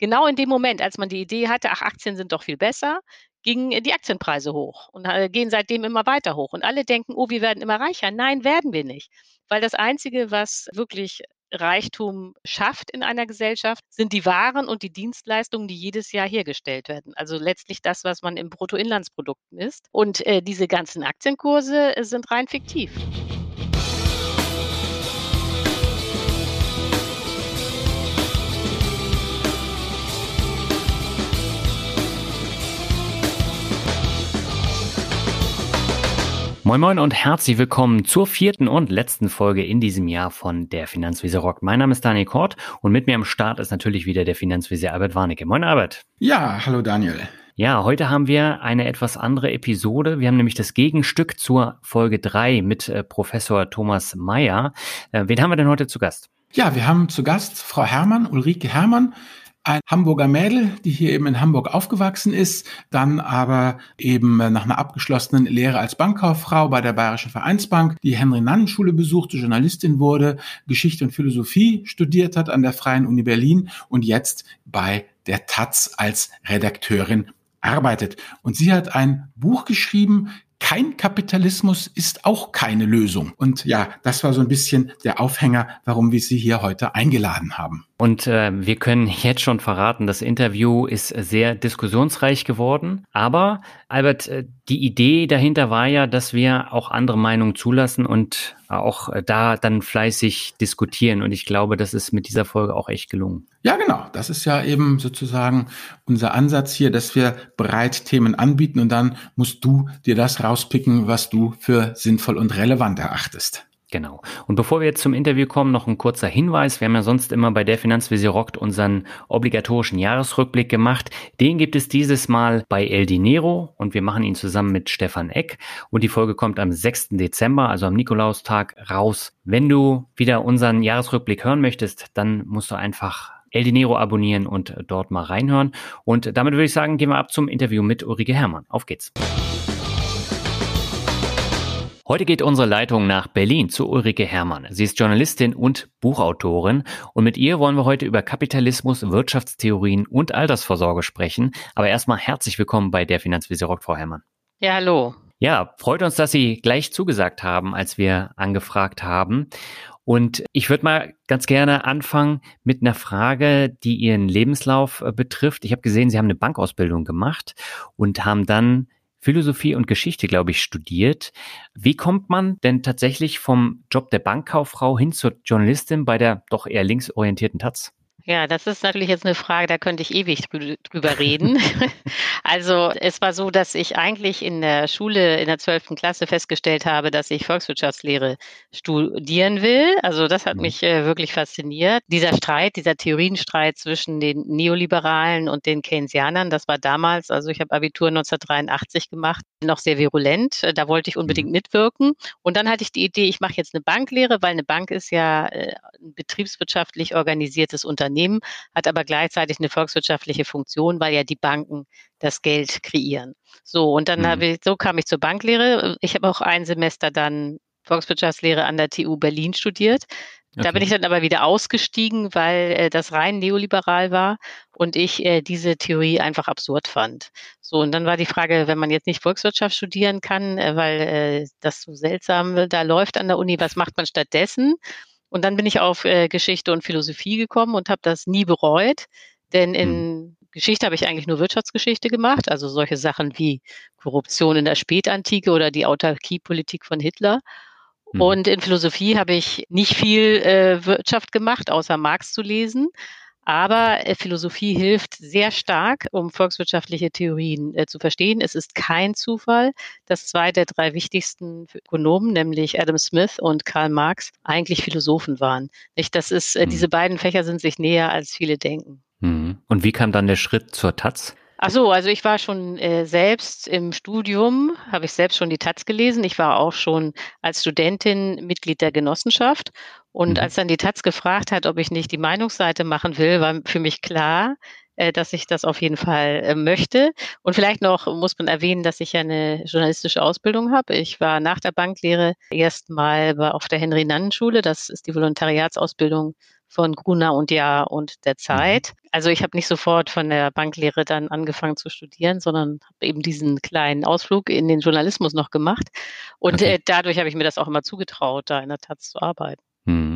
genau in dem Moment, als man die Idee hatte, ach, Aktien sind doch viel besser, gingen die Aktienpreise hoch und äh, gehen seitdem immer weiter hoch. Und alle denken, oh, wir werden immer reicher. Nein, werden wir nicht. Weil das Einzige, was wirklich Reichtum schafft in einer Gesellschaft, sind die Waren und die Dienstleistungen, die jedes Jahr hergestellt werden. Also letztlich das, was man im Bruttoinlandsprodukt misst. Und äh, diese ganzen Aktienkurse äh, sind rein fiktiv. Moin Moin und herzlich willkommen zur vierten und letzten Folge in diesem Jahr von der Finanzwiese Rock. Mein Name ist Daniel Kort und mit mir am Start ist natürlich wieder der Finanzwiese Albert Warnecke. Moin Albert. Ja, hallo Daniel. Ja, heute haben wir eine etwas andere Episode. Wir haben nämlich das Gegenstück zur Folge 3 mit äh, Professor Thomas Mayer. Äh, wen haben wir denn heute zu Gast? Ja, wir haben zu Gast Frau Hermann, Ulrike Hermann ein Hamburger Mädel, die hier eben in Hamburg aufgewachsen ist, dann aber eben nach einer abgeschlossenen Lehre als Bankkauffrau bei der Bayerischen Vereinsbank die Henry-Nannen-Schule besuchte, Journalistin wurde, Geschichte und Philosophie studiert hat an der Freien Uni Berlin und jetzt bei der Taz als Redakteurin arbeitet. Und sie hat ein Buch geschrieben, kein Kapitalismus ist auch keine Lösung. Und ja, das war so ein bisschen der Aufhänger, warum wir Sie hier heute eingeladen haben. Und äh, wir können jetzt schon verraten, das Interview ist sehr diskussionsreich geworden. Aber Albert, äh, die Idee dahinter war ja, dass wir auch andere Meinungen zulassen und auch äh, da dann fleißig diskutieren. Und ich glaube, das ist mit dieser Folge auch echt gelungen. Ja, genau. Das ist ja eben sozusagen unser Ansatz hier, dass wir breit Themen anbieten und dann musst du dir das rauspicken, was du für sinnvoll und relevant erachtest. Genau. Und bevor wir jetzt zum Interview kommen, noch ein kurzer Hinweis. Wir haben ja sonst immer bei der Finanzvisier rockt unseren obligatorischen Jahresrückblick gemacht. Den gibt es dieses Mal bei El Dinero und wir machen ihn zusammen mit Stefan Eck. Und die Folge kommt am 6. Dezember, also am Nikolaustag, raus. Wenn du wieder unseren Jahresrückblick hören möchtest, dann musst du einfach El Dinero abonnieren und dort mal reinhören. Und damit würde ich sagen, gehen wir ab zum Interview mit Ulrike Herrmann. Auf geht's. Heute geht unsere Leitung nach Berlin zu Ulrike Herrmann. Sie ist Journalistin und Buchautorin und mit ihr wollen wir heute über Kapitalismus, Wirtschaftstheorien und Altersvorsorge sprechen. Aber erstmal herzlich willkommen bei der Finanzvisier Rock, Frau Herrmann. Ja, hallo. Ja, freut uns, dass Sie gleich zugesagt haben, als wir angefragt haben. Und ich würde mal ganz gerne anfangen mit einer Frage, die Ihren Lebenslauf äh, betrifft. Ich habe gesehen, Sie haben eine Bankausbildung gemacht und haben dann Philosophie und Geschichte, glaube ich, studiert. Wie kommt man denn tatsächlich vom Job der Bankkauffrau hin zur Journalistin bei der doch eher linksorientierten Taz? Ja, das ist natürlich jetzt eine Frage, da könnte ich ewig drüber reden. also es war so, dass ich eigentlich in der Schule in der 12. Klasse festgestellt habe, dass ich Volkswirtschaftslehre studieren will. Also das hat mhm. mich äh, wirklich fasziniert. Dieser Streit, dieser Theorienstreit zwischen den Neoliberalen und den Keynesianern, das war damals, also ich habe Abitur 1983 gemacht, noch sehr virulent. Da wollte ich unbedingt mhm. mitwirken. Und dann hatte ich die Idee, ich mache jetzt eine Banklehre, weil eine Bank ist ja äh, ein betriebswirtschaftlich organisiertes Unternehmen. Unternehmen, hat aber gleichzeitig eine volkswirtschaftliche Funktion, weil ja die Banken das Geld kreieren. So, und dann mhm. habe ich, so kam ich zur Banklehre. Ich habe auch ein Semester dann Volkswirtschaftslehre an der TU Berlin studiert. Okay. Da bin ich dann aber wieder ausgestiegen, weil äh, das rein neoliberal war und ich äh, diese Theorie einfach absurd fand. So, und dann war die Frage, wenn man jetzt nicht Volkswirtschaft studieren kann, äh, weil äh, das so seltsam da läuft an der Uni, was macht man stattdessen? Und dann bin ich auf äh, Geschichte und Philosophie gekommen und habe das nie bereut, denn in hm. Geschichte habe ich eigentlich nur Wirtschaftsgeschichte gemacht, also solche Sachen wie Korruption in der Spätantike oder die Autarkiepolitik von Hitler. Hm. Und in Philosophie habe ich nicht viel äh, Wirtschaft gemacht, außer Marx zu lesen. Aber äh, Philosophie hilft sehr stark, um volkswirtschaftliche Theorien äh, zu verstehen. Es ist kein Zufall, dass zwei der drei wichtigsten Ökonomen, nämlich Adam Smith und Karl Marx, eigentlich Philosophen waren. Nicht? Das ist, äh, mhm. diese beiden Fächer sind sich näher, als viele denken. Mhm. Und wie kam dann der Schritt zur Taz? Ach so, also ich war schon äh, selbst im Studium, habe ich selbst schon die Taz gelesen. Ich war auch schon als Studentin Mitglied der Genossenschaft. Und mhm. als dann die Taz gefragt hat, ob ich nicht die Meinungsseite machen will, war für mich klar, äh, dass ich das auf jeden Fall äh, möchte. Und vielleicht noch muss man erwähnen, dass ich ja eine journalistische Ausbildung habe. Ich war nach der Banklehre erstmal auf der Henry-Nannen-Schule. Das ist die Volontariatsausbildung von Gruner und Jahr und der Zeit. Mhm. Also ich habe nicht sofort von der Banklehre dann angefangen zu studieren, sondern habe eben diesen kleinen Ausflug in den Journalismus noch gemacht. Und okay. äh, dadurch habe ich mir das auch immer zugetraut, da in der Taz zu arbeiten. Mhm.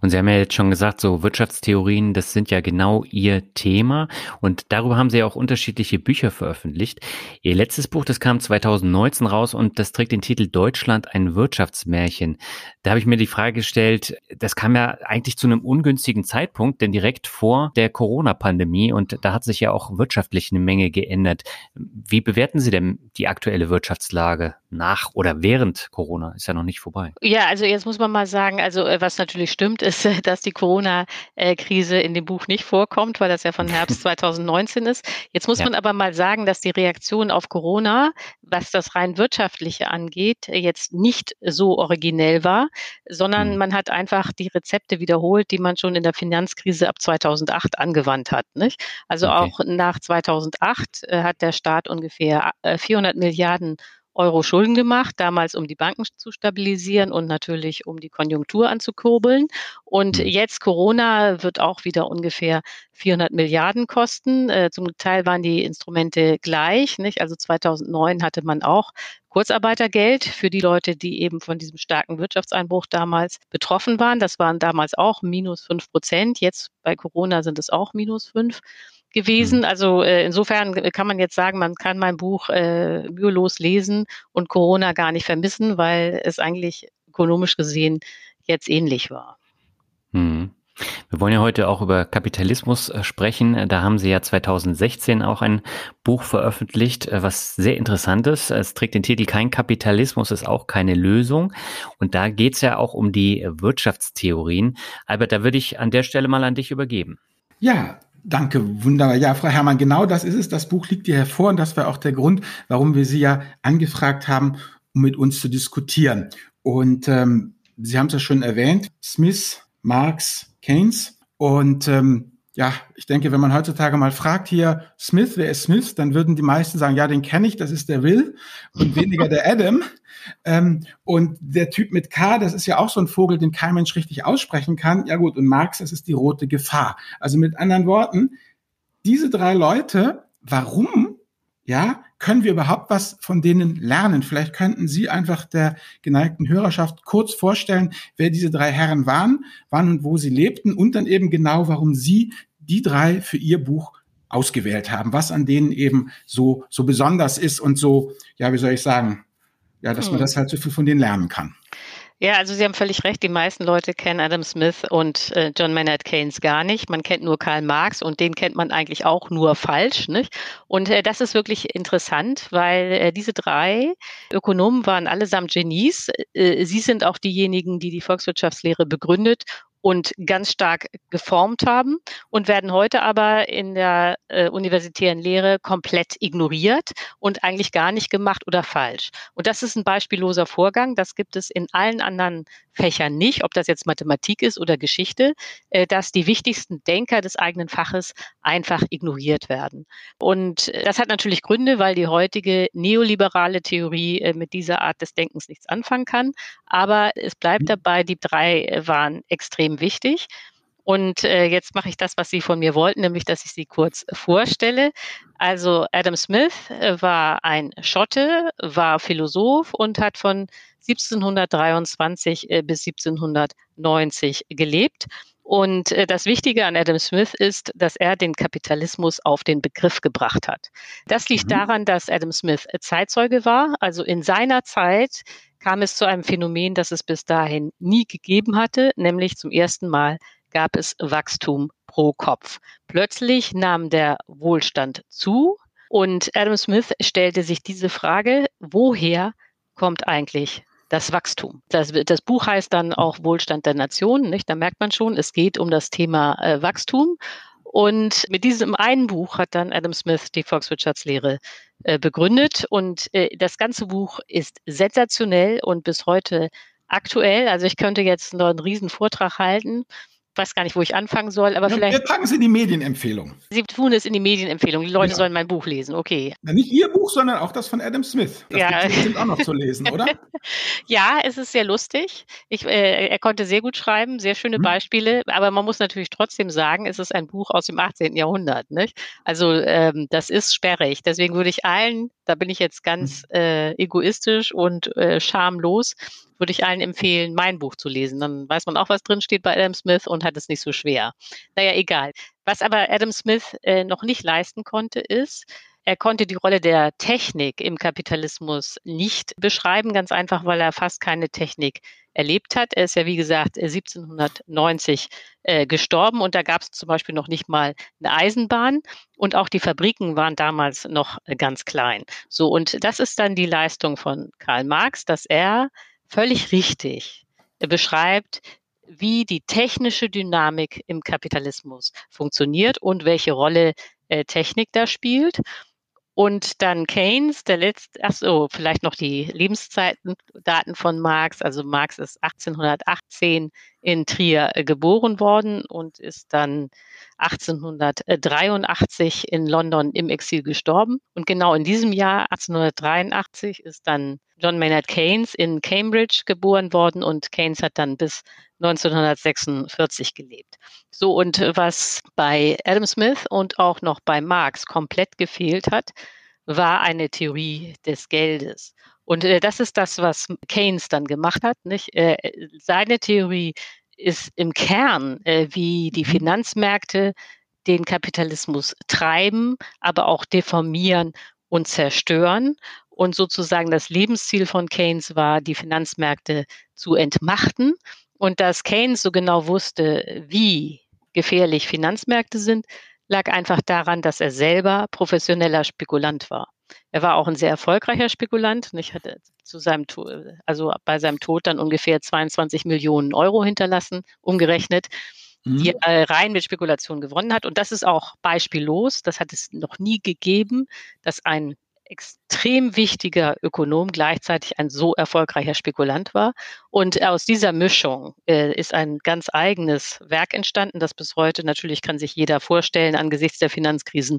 Und Sie haben ja jetzt schon gesagt, so Wirtschaftstheorien, das sind ja genau Ihr Thema. Und darüber haben Sie ja auch unterschiedliche Bücher veröffentlicht. Ihr letztes Buch, das kam 2019 raus und das trägt den Titel Deutschland ein Wirtschaftsmärchen. Da habe ich mir die Frage gestellt, das kam ja eigentlich zu einem ungünstigen Zeitpunkt, denn direkt vor der Corona-Pandemie und da hat sich ja auch wirtschaftlich eine Menge geändert. Wie bewerten Sie denn die aktuelle Wirtschaftslage nach oder während Corona? Ist ja noch nicht vorbei. Ja, also jetzt muss man mal sagen, also äh, was natürlich stimmt, ist, dass die Corona-Krise in dem Buch nicht vorkommt, weil das ja von Herbst 2019 ist. Jetzt muss ja. man aber mal sagen, dass die Reaktion auf Corona, was das rein wirtschaftliche angeht, jetzt nicht so originell war, sondern mhm. man hat einfach die Rezepte wiederholt, die man schon in der Finanzkrise ab 2008 angewandt hat. Nicht? Also okay. auch nach 2008 äh, hat der Staat ungefähr 400 äh, Milliarden Euro Schulden gemacht, damals um die Banken zu stabilisieren und natürlich um die Konjunktur anzukurbeln. Und mhm. jetzt Corona wird auch wieder ungefähr 400 Milliarden kosten. Äh, zum Teil waren die Instrumente gleich. Nicht? Also 2009 hatte man auch Kurzarbeitergeld für die Leute, die eben von diesem starken Wirtschaftseinbruch damals betroffen waren. Das waren damals auch minus fünf Prozent. Jetzt bei Corona sind es auch minus fünf gewesen. Mhm. Also äh, insofern kann man jetzt sagen, man kann mein Buch äh, mühelos lesen und Corona gar nicht vermissen, weil es eigentlich ökonomisch gesehen jetzt ähnlich war. Mhm. Wir wollen ja heute auch über Kapitalismus äh, sprechen. Da haben Sie ja 2016 auch ein Buch veröffentlicht, äh, was sehr interessant ist. Es trägt den Titel Kein Kapitalismus ist auch keine Lösung. Und da geht es ja auch um die Wirtschaftstheorien. Albert, da würde ich an der Stelle mal an dich übergeben. Ja, Danke, wunderbar. Ja, Frau Herrmann, genau das ist es. Das Buch liegt dir hervor und das war auch der Grund, warum wir Sie ja angefragt haben, um mit uns zu diskutieren. Und ähm, Sie haben es ja schon erwähnt, Smith, Marx, Keynes. Und ähm, ja, ich denke, wenn man heutzutage mal fragt hier, Smith, wer ist Smith, dann würden die meisten sagen, ja, den kenne ich, das ist der Will und weniger der Adam. Ähm, und der Typ mit K, das ist ja auch so ein Vogel, den kein Mensch richtig aussprechen kann. Ja gut, und Marx, das ist die rote Gefahr. Also mit anderen Worten, diese drei Leute, warum, ja, können wir überhaupt was von denen lernen? Vielleicht könnten Sie einfach der geneigten Hörerschaft kurz vorstellen, wer diese drei Herren waren, wann und wo sie lebten und dann eben genau, warum Sie die drei für Ihr Buch ausgewählt haben, was an denen eben so, so besonders ist und so, ja, wie soll ich sagen, ja, dass hm. man das halt so viel von denen lernen kann. Ja, also Sie haben völlig recht. Die meisten Leute kennen Adam Smith und äh, John Maynard Keynes gar nicht. Man kennt nur Karl Marx und den kennt man eigentlich auch nur falsch. Nicht? Und äh, das ist wirklich interessant, weil äh, diese drei Ökonomen waren allesamt Genies. Äh, sie sind auch diejenigen, die die Volkswirtschaftslehre begründet und ganz stark geformt haben und werden heute aber in der äh, universitären Lehre komplett ignoriert und eigentlich gar nicht gemacht oder falsch. Und das ist ein beispielloser Vorgang. Das gibt es in allen anderen Fächern nicht, ob das jetzt Mathematik ist oder Geschichte, äh, dass die wichtigsten Denker des eigenen Faches einfach ignoriert werden. Und äh, das hat natürlich Gründe, weil die heutige neoliberale Theorie äh, mit dieser Art des Denkens nichts anfangen kann. Aber es bleibt dabei, die drei waren extrem wichtig. Und äh, jetzt mache ich das, was Sie von mir wollten, nämlich, dass ich Sie kurz vorstelle. Also Adam Smith war ein Schotte, war Philosoph und hat von 1723 äh, bis 1790 gelebt. Und äh, das Wichtige an Adam Smith ist, dass er den Kapitalismus auf den Begriff gebracht hat. Das liegt mhm. daran, dass Adam Smith Zeitzeuge war. Also in seiner Zeit kam es zu einem Phänomen, das es bis dahin nie gegeben hatte, nämlich zum ersten Mal gab es Wachstum pro Kopf. Plötzlich nahm der Wohlstand zu und Adam Smith stellte sich diese Frage, woher kommt eigentlich das Wachstum. Das, das, Buch heißt dann auch Wohlstand der Nationen. Nicht? Da merkt man schon, es geht um das Thema äh, Wachstum. Und mit diesem einen Buch hat dann Adam Smith die Volkswirtschaftslehre äh, begründet. Und äh, das ganze Buch ist sensationell und bis heute aktuell. Also ich könnte jetzt noch einen riesen Vortrag halten weiß gar nicht, wo ich anfangen soll, aber ja, vielleicht. Wir packen Sie in die Medienempfehlung. Sie tun es in die Medienempfehlung. Die Leute ja. sollen mein Buch lesen, okay. Na, nicht Ihr Buch, sondern auch das von Adam Smith. Das ja. gibt bestimmt auch noch zu lesen, oder? ja, es ist sehr lustig. Ich, äh, er konnte sehr gut schreiben, sehr schöne hm. Beispiele, aber man muss natürlich trotzdem sagen, es ist ein Buch aus dem 18. Jahrhundert. Nicht? Also ähm, das ist sperrig. Deswegen würde ich allen, da bin ich jetzt ganz hm. äh, egoistisch und äh, schamlos, würde ich allen empfehlen, mein Buch zu lesen. Dann weiß man auch, was drin steht bei Adam Smith und hat es nicht so schwer. Naja, egal. Was aber Adam Smith äh, noch nicht leisten konnte, ist, er konnte die Rolle der Technik im Kapitalismus nicht beschreiben, ganz einfach, weil er fast keine Technik erlebt hat. Er ist ja, wie gesagt, 1790 äh, äh, gestorben und da gab es zum Beispiel noch nicht mal eine Eisenbahn und auch die Fabriken waren damals noch äh, ganz klein. So, und das ist dann die Leistung von Karl Marx, dass er völlig richtig beschreibt, wie die technische Dynamik im Kapitalismus funktioniert und welche Rolle äh, Technik da spielt. Und dann Keynes, der letzte, ach so, vielleicht noch die Lebenszeitendaten von Marx. Also Marx ist 1818 in Trier äh, geboren worden und ist dann 1883 in London im Exil gestorben. Und genau in diesem Jahr, 1883, ist dann John Maynard Keynes in Cambridge geboren worden und Keynes hat dann bis 1946 gelebt. So, und was bei Adam Smith und auch noch bei Marx komplett gefehlt hat, war eine Theorie des Geldes. Und äh, das ist das, was Keynes dann gemacht hat. Nicht? Äh, seine Theorie ist im Kern, äh, wie die mhm. Finanzmärkte den Kapitalismus treiben, aber auch deformieren und zerstören. Und sozusagen das Lebensziel von Keynes war, die Finanzmärkte zu entmachten und dass Keynes so genau wusste, wie gefährlich Finanzmärkte sind, lag einfach daran, dass er selber professioneller Spekulant war. Er war auch ein sehr erfolgreicher Spekulant. Ich hatte zu seinem also bei seinem Tod dann ungefähr 22 Millionen Euro hinterlassen, umgerechnet, mhm. die er rein mit Spekulation gewonnen hat. Und das ist auch beispiellos. Das hat es noch nie gegeben, dass ein extrem wichtiger Ökonom gleichzeitig ein so erfolgreicher Spekulant war. Und aus dieser Mischung äh, ist ein ganz eigenes Werk entstanden, das bis heute natürlich kann sich jeder vorstellen, angesichts der Finanzkrisen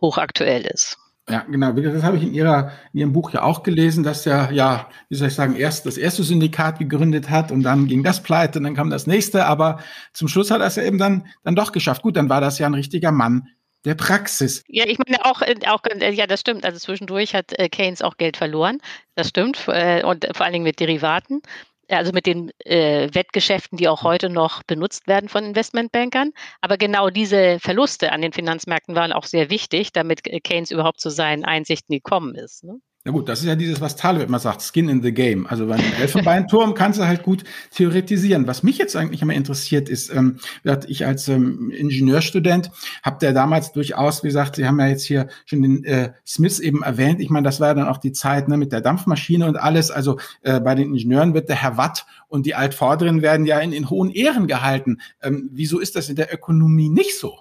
hochaktuell ist. Ja, genau. Das habe ich in, ihrer, in Ihrem Buch ja auch gelesen, dass er, ja, wie soll ich sagen, erst das erste Syndikat gegründet hat und dann ging das pleite und dann kam das nächste. Aber zum Schluss hat er es ja eben dann, dann doch geschafft. Gut, dann war das ja ein richtiger Mann der Praxis. Ja, ich meine auch, äh, auch äh, ja, das stimmt. Also zwischendurch hat äh, Keynes auch Geld verloren. Das stimmt. Und vor allen Dingen mit Derivaten. Also mit den äh, Wettgeschäften, die auch heute noch benutzt werden von Investmentbankern. Aber genau diese Verluste an den Finanzmärkten waren auch sehr wichtig, damit Keynes überhaupt zu seinen Einsichten gekommen ist. Ne? Na gut, das ist ja dieses, was Taleb immer sagt, Skin in the Game. Also bei einem Elfenbeinturm kannst du halt gut theoretisieren. Was mich jetzt eigentlich immer interessiert ist, ähm, ich als ähm, Ingenieurstudent habe der damals durchaus, wie gesagt, Sie haben ja jetzt hier schon den äh, Smith eben erwähnt. Ich meine, das war ja dann auch die Zeit ne, mit der Dampfmaschine und alles. Also äh, bei den Ingenieuren wird der Herr Watt und die Altvorderen werden ja in, in hohen Ehren gehalten. Ähm, wieso ist das in der Ökonomie nicht so?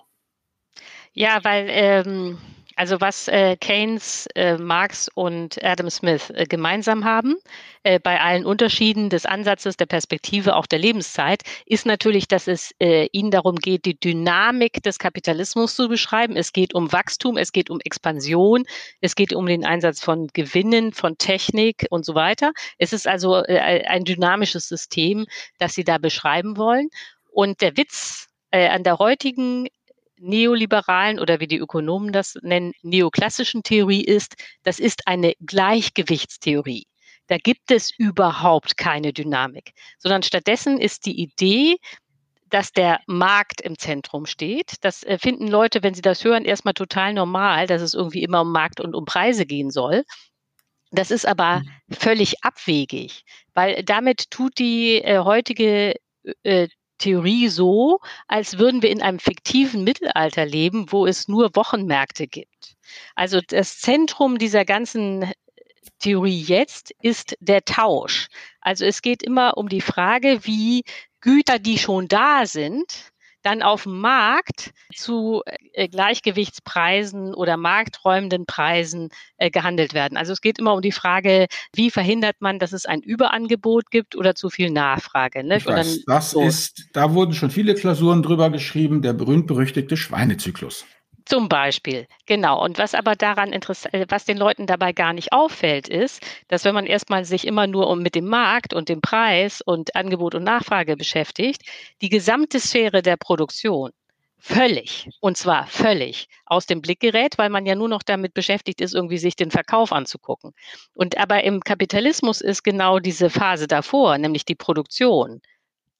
Ja, weil ähm also was äh, Keynes, äh, Marx und Adam Smith äh, gemeinsam haben, äh, bei allen Unterschieden des Ansatzes, der Perspektive, auch der Lebenszeit, ist natürlich, dass es äh, ihnen darum geht, die Dynamik des Kapitalismus zu beschreiben. Es geht um Wachstum, es geht um Expansion, es geht um den Einsatz von Gewinnen, von Technik und so weiter. Es ist also äh, ein dynamisches System, das sie da beschreiben wollen. Und der Witz an der heutigen neoliberalen oder wie die Ökonomen das nennen, neoklassischen Theorie ist, das ist eine Gleichgewichtstheorie. Da gibt es überhaupt keine Dynamik, sondern stattdessen ist die Idee, dass der Markt im Zentrum steht. Das äh, finden Leute, wenn sie das hören, erstmal total normal, dass es irgendwie immer um Markt und um Preise gehen soll. Das ist aber mhm. völlig abwegig, weil damit tut die äh, heutige äh, Theorie so, als würden wir in einem fiktiven Mittelalter leben, wo es nur Wochenmärkte gibt. Also das Zentrum dieser ganzen Theorie jetzt ist der Tausch. Also es geht immer um die Frage, wie Güter, die schon da sind, dann auf dem Markt zu äh, Gleichgewichtspreisen oder markträumenden Preisen äh, gehandelt werden. Also es geht immer um die Frage, wie verhindert man, dass es ein Überangebot gibt oder zu viel Nachfrage. Ne? Weiß, das so. ist, da wurden schon viele Klausuren drüber geschrieben, der berühmt-berüchtigte Schweinezyklus. Zum Beispiel, genau. Und was aber daran interessant, äh, was den Leuten dabei gar nicht auffällt, ist, dass wenn man erstmal sich immer nur mit dem Markt und dem Preis und Angebot und Nachfrage beschäftigt, die gesamte Sphäre der Produktion völlig, und zwar völlig aus dem Blick gerät, weil man ja nur noch damit beschäftigt ist, irgendwie sich den Verkauf anzugucken. Und aber im Kapitalismus ist genau diese Phase davor, nämlich die Produktion,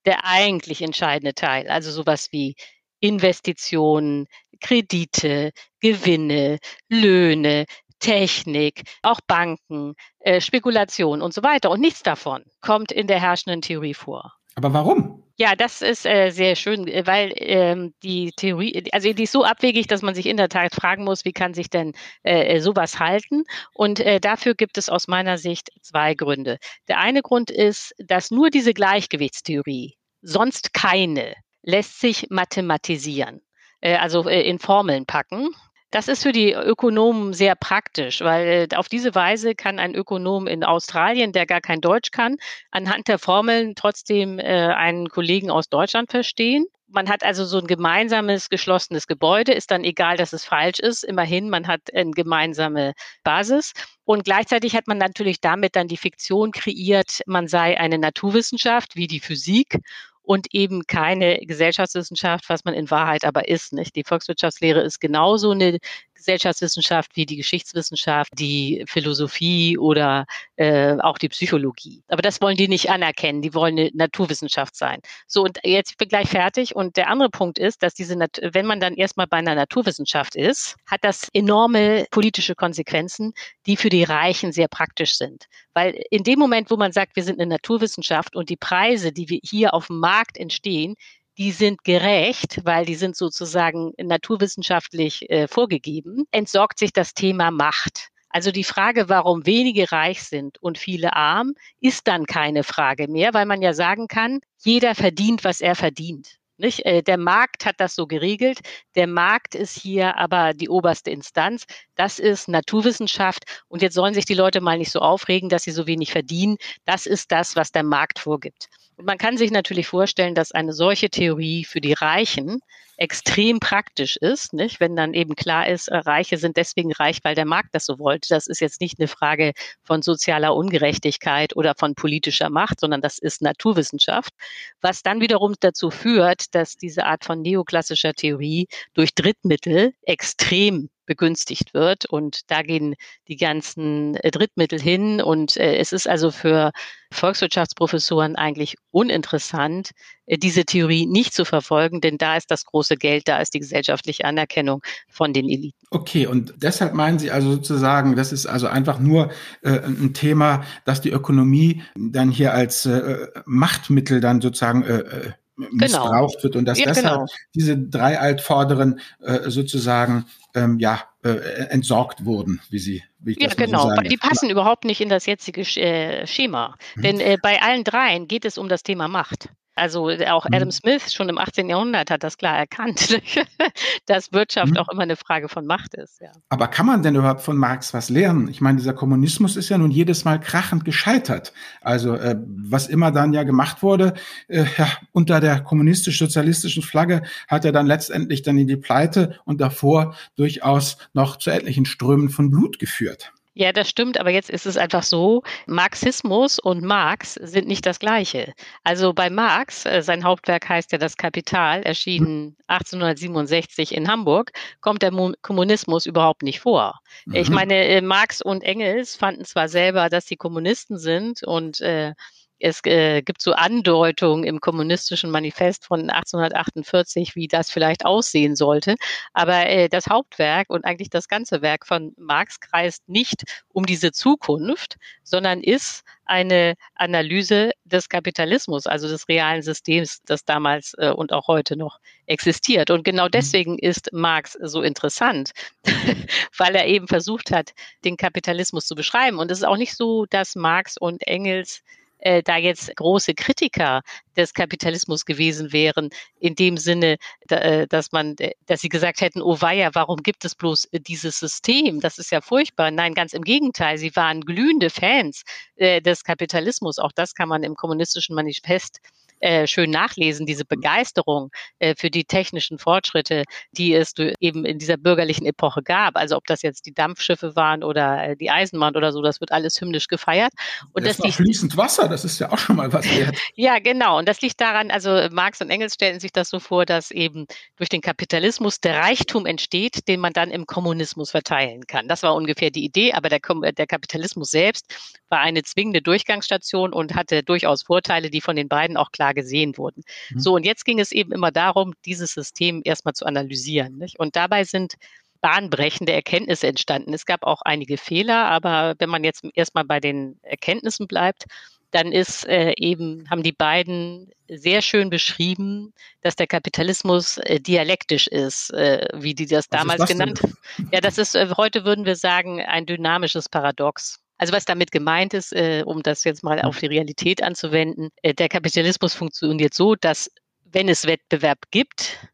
der eigentlich entscheidende Teil. Also sowas wie Investitionen, Kredite, Gewinne, Löhne, Technik, auch Banken, äh, Spekulation und so weiter. Und nichts davon kommt in der herrschenden Theorie vor. Aber warum? Ja, das ist äh, sehr schön, äh, weil ähm, die Theorie, also die ist so abwegig, dass man sich in der Tat fragen muss, wie kann sich denn äh, äh, sowas halten? Und äh, dafür gibt es aus meiner Sicht zwei Gründe. Der eine Grund ist, dass nur diese Gleichgewichtstheorie, sonst keine, lässt sich mathematisieren. Äh, also äh, in Formeln packen. Das ist für die Ökonomen sehr praktisch, weil äh, auf diese Weise kann ein Ökonom in Australien, der gar kein Deutsch kann, anhand der Formeln trotzdem einen Kollegen aus Deutschland verstehen. Man hat also so ein gemeinsames geschlossenes Gebäude, ist dann egal, dass es falsch ist. Immerhin, man hat eine gemeinsame Basis. Und gleichzeitig hat man natürlich damit dann die Fiktion kreiert, man sei eine Naturwissenschaft wie die Physik und eben keine Gesellschaftswissenschaft, was man in Wahrheit aber ist. Nicht? Die Volkswirtschaftslehre ist genauso eine Gesellschaftswissenschaft wie die Geschichtswissenschaft, die Philosophie oder äh, auch die Psychologie. Aber das wollen die nicht anerkennen. Die wollen eine Naturwissenschaft sein. So, und jetzt bin ich gleich fertig. Und der andere Punkt ist, dass diese, Nat wenn man dann erstmal bei einer Naturwissenschaft ist, hat das enorme politische Konsequenzen, die für die Reichen sehr praktisch sind. Weil in dem Moment, wo man sagt, wir sind eine Naturwissenschaft und die Preise, die wir hier auf dem Markt entstehen, die sind gerecht, weil die sind sozusagen naturwissenschaftlich äh, vorgegeben, entsorgt sich das Thema Macht. Also die Frage, warum wenige reich sind und viele arm, ist dann keine Frage mehr, weil man ja sagen kann, jeder verdient, was er verdient. Nicht? Äh, der Markt hat das so geregelt. Der Markt ist hier aber die oberste Instanz. Das ist Naturwissenschaft. Und jetzt sollen sich die Leute mal nicht so aufregen, dass sie so wenig verdienen. Das ist das, was der Markt vorgibt. Und man kann sich natürlich vorstellen, dass eine solche Theorie für die Reichen extrem praktisch ist, nicht? wenn dann eben klar ist, äh, Reiche sind deswegen reich, weil der Markt das so wollte. Das ist jetzt nicht eine Frage von sozialer Ungerechtigkeit oder von politischer Macht, sondern das ist Naturwissenschaft, was dann wiederum dazu führt, dass diese Art von neoklassischer Theorie durch Drittmittel extrem begünstigt wird. Und da gehen die ganzen äh, Drittmittel hin. Und äh, es ist also für Volkswirtschaftsprofessoren eigentlich uninteressant, äh, diese Theorie nicht zu verfolgen, denn da ist das große Geld, da ist die gesellschaftliche Anerkennung von den Eliten. Okay, und deshalb meinen Sie also sozusagen, das ist also einfach nur äh, ein Thema, dass die Ökonomie dann hier als äh, Machtmittel dann sozusagen äh. Missbraucht genau. wird und dass ja, deshalb genau. diese drei Altvorderen äh, sozusagen ähm, ja äh, entsorgt wurden, wie sie wie ich ja, das genau. So sage. Die passen überhaupt nicht in das jetzige äh, Schema, mhm. denn äh, bei allen dreien geht es um das Thema Macht. Also äh, auch Adam mhm. Smith schon im 18. Jahrhundert hat das klar erkannt, dass Wirtschaft mhm. auch immer eine Frage von Macht ist. Ja. Aber kann man denn überhaupt von Marx was lernen? Ich meine, dieser Kommunismus ist ja nun jedes Mal krachend gescheitert. Also äh, was immer dann ja gemacht wurde, äh, ja, unter der kommunistisch-sozialistischen Flagge hat er dann letztendlich dann in die Pleite und davor durchaus noch zu etlichen Strömen von Blut geführt. Ja, das stimmt, aber jetzt ist es einfach so, Marxismus und Marx sind nicht das gleiche. Also bei Marx, äh, sein Hauptwerk heißt ja Das Kapital, erschienen 1867 in Hamburg, kommt der Kommunismus überhaupt nicht vor. Mhm. Ich meine, äh, Marx und Engels fanden zwar selber, dass sie Kommunisten sind und äh, es äh, gibt so Andeutungen im kommunistischen Manifest von 1848, wie das vielleicht aussehen sollte. Aber äh, das Hauptwerk und eigentlich das ganze Werk von Marx kreist nicht um diese Zukunft, sondern ist eine Analyse des Kapitalismus, also des realen Systems, das damals äh, und auch heute noch existiert. Und genau mhm. deswegen ist Marx so interessant, weil er eben versucht hat, den Kapitalismus zu beschreiben. Und es ist auch nicht so, dass Marx und Engels äh, da jetzt große Kritiker des Kapitalismus gewesen wären, in dem Sinne, äh, dass man, äh, dass sie gesagt hätten, oh weia, warum gibt es bloß äh, dieses System? Das ist ja furchtbar. Nein, ganz im Gegenteil. Sie waren glühende Fans des Kapitalismus. Auch das kann man im kommunistischen Manifest äh, schön nachlesen, diese Begeisterung äh, für die technischen Fortschritte, die es eben in dieser bürgerlichen Epoche gab. Also ob das jetzt die Dampfschiffe waren oder äh, die Eisenbahn oder so, das wird alles hymnisch gefeiert. Und das, das liegt fließend Wasser, das ist ja auch schon mal was wert. ja, genau. Und das liegt daran, also Marx und Engels stellen sich das so vor, dass eben durch den Kapitalismus der Reichtum entsteht, den man dann im Kommunismus verteilen kann. Das war ungefähr die Idee, aber der, der Kapitalismus selbst war eine zwingende Durchgangsstation und hatte durchaus Vorteile, die von den beiden auch klar gesehen wurden. Mhm. So, und jetzt ging es eben immer darum, dieses System erstmal zu analysieren. Nicht? Und dabei sind bahnbrechende Erkenntnisse entstanden. Es gab auch einige Fehler, aber wenn man jetzt erstmal bei den Erkenntnissen bleibt, dann ist äh, eben, haben die beiden sehr schön beschrieben, dass der Kapitalismus äh, dialektisch ist, äh, wie die das Was damals genannt haben. Ja, das ist, äh, heute würden wir sagen, ein dynamisches Paradox. Also was damit gemeint ist, äh, um das jetzt mal auf die Realität anzuwenden, äh, der Kapitalismus funktioniert so, dass wenn es Wettbewerb gibt,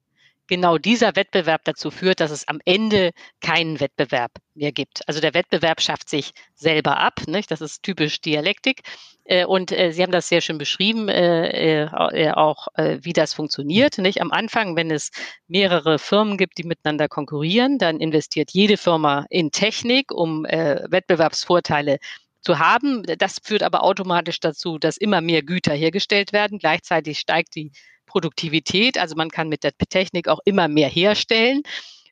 genau dieser Wettbewerb dazu führt, dass es am Ende keinen Wettbewerb mehr gibt. Also der Wettbewerb schafft sich selber ab. Nicht? Das ist typisch Dialektik. Äh, und äh, Sie haben das sehr schön beschrieben, äh, auch wie das funktioniert. Nicht? Am Anfang, wenn es mehrere Firmen gibt, die miteinander konkurrieren, dann investiert jede Firma in Technik, um Wettbewerbsvorteile zu haben. Das führt aber automatisch dazu, dass immer mehr Güter hergestellt werden. Gleichzeitig steigt die Produktivität. Also man kann mit der Technik auch immer mehr herstellen.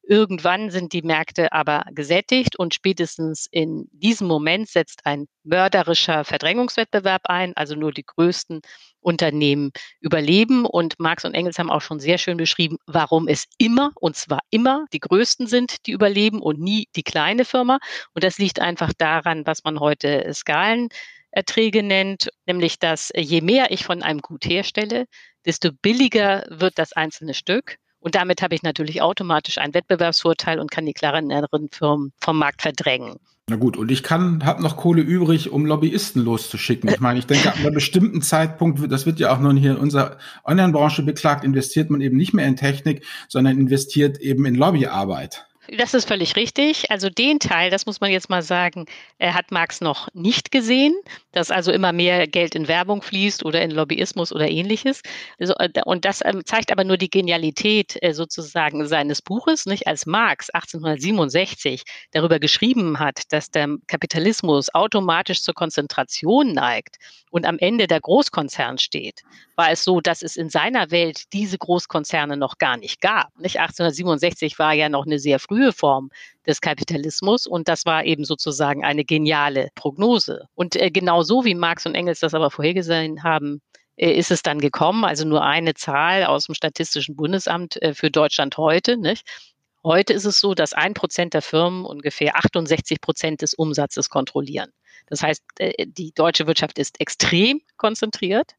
Irgendwann sind die Märkte aber gesättigt und spätestens in diesem Moment setzt ein mörderischer Verdrängungswettbewerb ein. Also nur die größten Unternehmen überleben. Und Marx und Engels haben auch schon sehr schön beschrieben, warum es immer, und zwar immer, die größten sind, die überleben und nie die kleine Firma. Und das liegt einfach daran, was man heute Skalen Erträge nennt, nämlich dass äh, je mehr ich von einem Gut herstelle, desto billiger wird das einzelne Stück. Und damit habe ich natürlich automatisch einen Wettbewerbsvorteil und kann die kleineren Firmen vom Markt verdrängen. Na gut, und ich kann, habe noch Kohle übrig, um Lobbyisten loszuschicken. Ich meine, ich denke, ab einem bestimmten Zeitpunkt, das wird ja auch nur hier in unserer Online-Branche beklagt, investiert man eben nicht mehr in Technik, sondern investiert eben in Lobbyarbeit. Das ist völlig richtig. Also den Teil, das muss man jetzt mal sagen, hat Marx noch nicht gesehen, dass also immer mehr Geld in Werbung fließt oder in Lobbyismus oder ähnliches. Äh, und das ähm, zeigt aber nur die Genialität äh, sozusagen seines Buches, nicht? Als Marx 1867 darüber geschrieben hat, dass der Kapitalismus automatisch zur Konzentration neigt und am Ende der Großkonzern steht, war es so, dass es in seiner Welt diese Großkonzerne noch gar nicht gab. Nicht 1867 war ja noch eine sehr frühe Form des Kapitalismus und das war eben sozusagen eine geniale Prognose. Und äh, genau so wie Marx und Engels das aber vorhergesehen haben, äh, ist es dann gekommen. Also nur eine Zahl aus dem Statistischen Bundesamt äh, für Deutschland heute. Nicht? Heute ist es so, dass ein Prozent der Firmen ungefähr 68 Prozent des Umsatzes kontrollieren. Das heißt, äh, die deutsche Wirtschaft ist extrem konzentriert.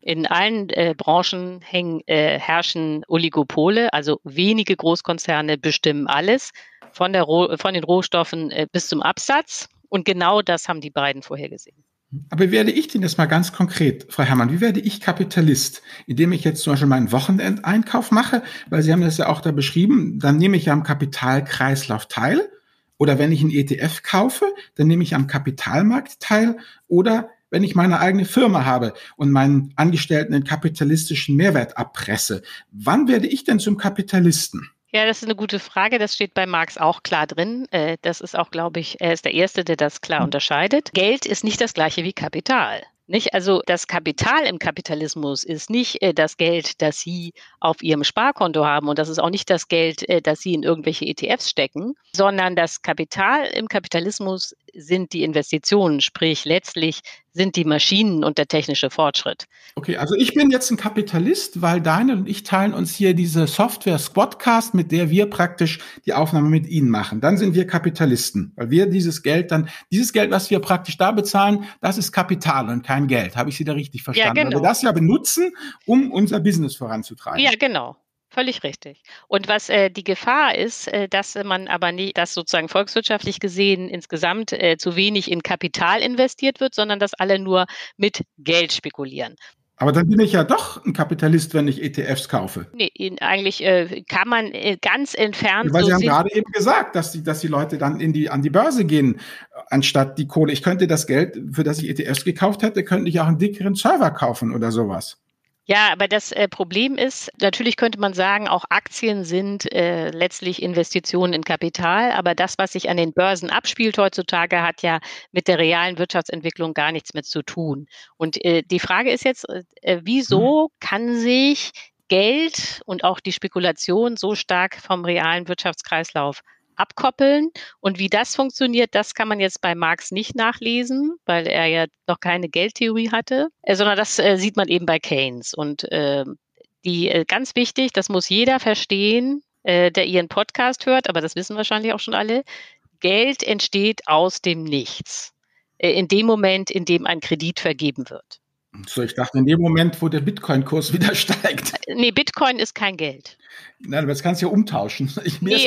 In allen äh, Branchen hängen, äh, herrschen Oligopole, also wenige Großkonzerne bestimmen alles, von, der von den Rohstoffen äh, bis zum Absatz. Und genau das haben die beiden vorhergesehen. Aber wie werde ich denn jetzt mal ganz konkret, Frau Herrmann, wie werde ich Kapitalist? Indem ich jetzt zum Beispiel meinen Wochenendeinkauf mache, weil Sie haben das ja auch da beschrieben, dann nehme ich ja am Kapitalkreislauf teil oder wenn ich einen ETF kaufe, dann nehme ich am Kapitalmarkt teil. Oder wenn ich meine eigene Firma habe und meinen Angestellten einen kapitalistischen Mehrwert abpresse. Wann werde ich denn zum Kapitalisten? Ja, das ist eine gute Frage. Das steht bei Marx auch klar drin. Äh, das ist auch, glaube ich, er ist der Erste, der das klar unterscheidet. Geld ist nicht das gleiche wie Kapital. Nicht? Also das Kapital im Kapitalismus ist nicht äh, das Geld, das Sie auf Ihrem Sparkonto haben und das ist auch nicht das Geld, äh, das Sie in irgendwelche ETFs stecken, sondern das Kapital im Kapitalismus sind die Investitionen, sprich letztlich sind die Maschinen und der technische Fortschritt. Okay, also ich bin jetzt ein Kapitalist, weil Daniel und ich teilen uns hier diese Software Squadcast, mit der wir praktisch die Aufnahme mit Ihnen machen. Dann sind wir Kapitalisten, weil wir dieses Geld dann, dieses Geld, was wir praktisch da bezahlen, das ist Kapital und kein Geld. Habe ich Sie da richtig verstanden? Ja, genau. Weil wir das ja benutzen, um unser Business voranzutreiben. Ja, genau. Völlig richtig. Und was äh, die Gefahr ist, äh, dass man aber nicht, dass sozusagen volkswirtschaftlich gesehen insgesamt äh, zu wenig in Kapital investiert wird, sondern dass alle nur mit Geld spekulieren. Aber dann bin ich ja doch ein Kapitalist, wenn ich ETFs kaufe. Nee, eigentlich äh, kann man äh, ganz entfernt. Weil so Sie haben gerade eben gesagt, dass die, dass die Leute dann in die, an die Börse gehen, anstatt die Kohle. Ich könnte das Geld, für das ich ETFs gekauft hätte, könnte ich auch einen dickeren Server kaufen oder sowas. Ja, aber das äh, Problem ist, natürlich könnte man sagen, auch Aktien sind äh, letztlich Investitionen in Kapital, aber das, was sich an den Börsen abspielt heutzutage, hat ja mit der realen Wirtschaftsentwicklung gar nichts mehr zu tun. Und äh, die Frage ist jetzt, äh, wieso mhm. kann sich Geld und auch die Spekulation so stark vom realen Wirtschaftskreislauf abkoppeln. Und wie das funktioniert, das kann man jetzt bei Marx nicht nachlesen, weil er ja noch keine Geldtheorie hatte, äh, sondern das äh, sieht man eben bei Keynes. Und äh, die äh, ganz wichtig, das muss jeder verstehen, äh, der ihren Podcast hört, aber das wissen wahrscheinlich auch schon alle. Geld entsteht aus dem Nichts. Äh, in dem Moment, in dem ein Kredit vergeben wird. So, ich dachte in dem Moment, wo der Bitcoin-Kurs wieder steigt. Nee, Bitcoin ist kein Geld. Nein, aber das kannst du ja umtauschen. Ich, nee, ich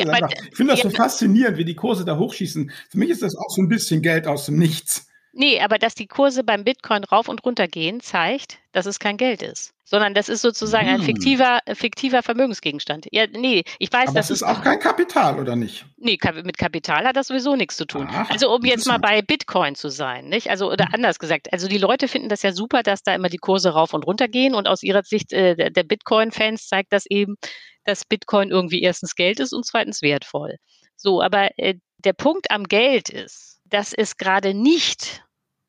finde das ja, so faszinierend, wie die Kurse da hochschießen. Für mich ist das auch so ein bisschen Geld aus dem Nichts. Nee, aber dass die Kurse beim Bitcoin rauf und runter gehen, zeigt, dass es kein Geld ist. Sondern das ist sozusagen hm. ein fiktiver, fiktiver Vermögensgegenstand. Ja, nee, ich weiß, aber das ist auch kein Kapital, oder nicht? Nee, mit Kapital hat das sowieso nichts zu tun. Ach, also um jetzt mal bei Bitcoin zu sein, nicht? Also, oder hm. anders gesagt, also die Leute finden das ja super, dass da immer die Kurse rauf und runter gehen und aus ihrer Sicht äh, der Bitcoin-Fans zeigt das eben, dass Bitcoin irgendwie erstens Geld ist und zweitens wertvoll. So, aber äh, der Punkt am Geld ist, dass es gerade nicht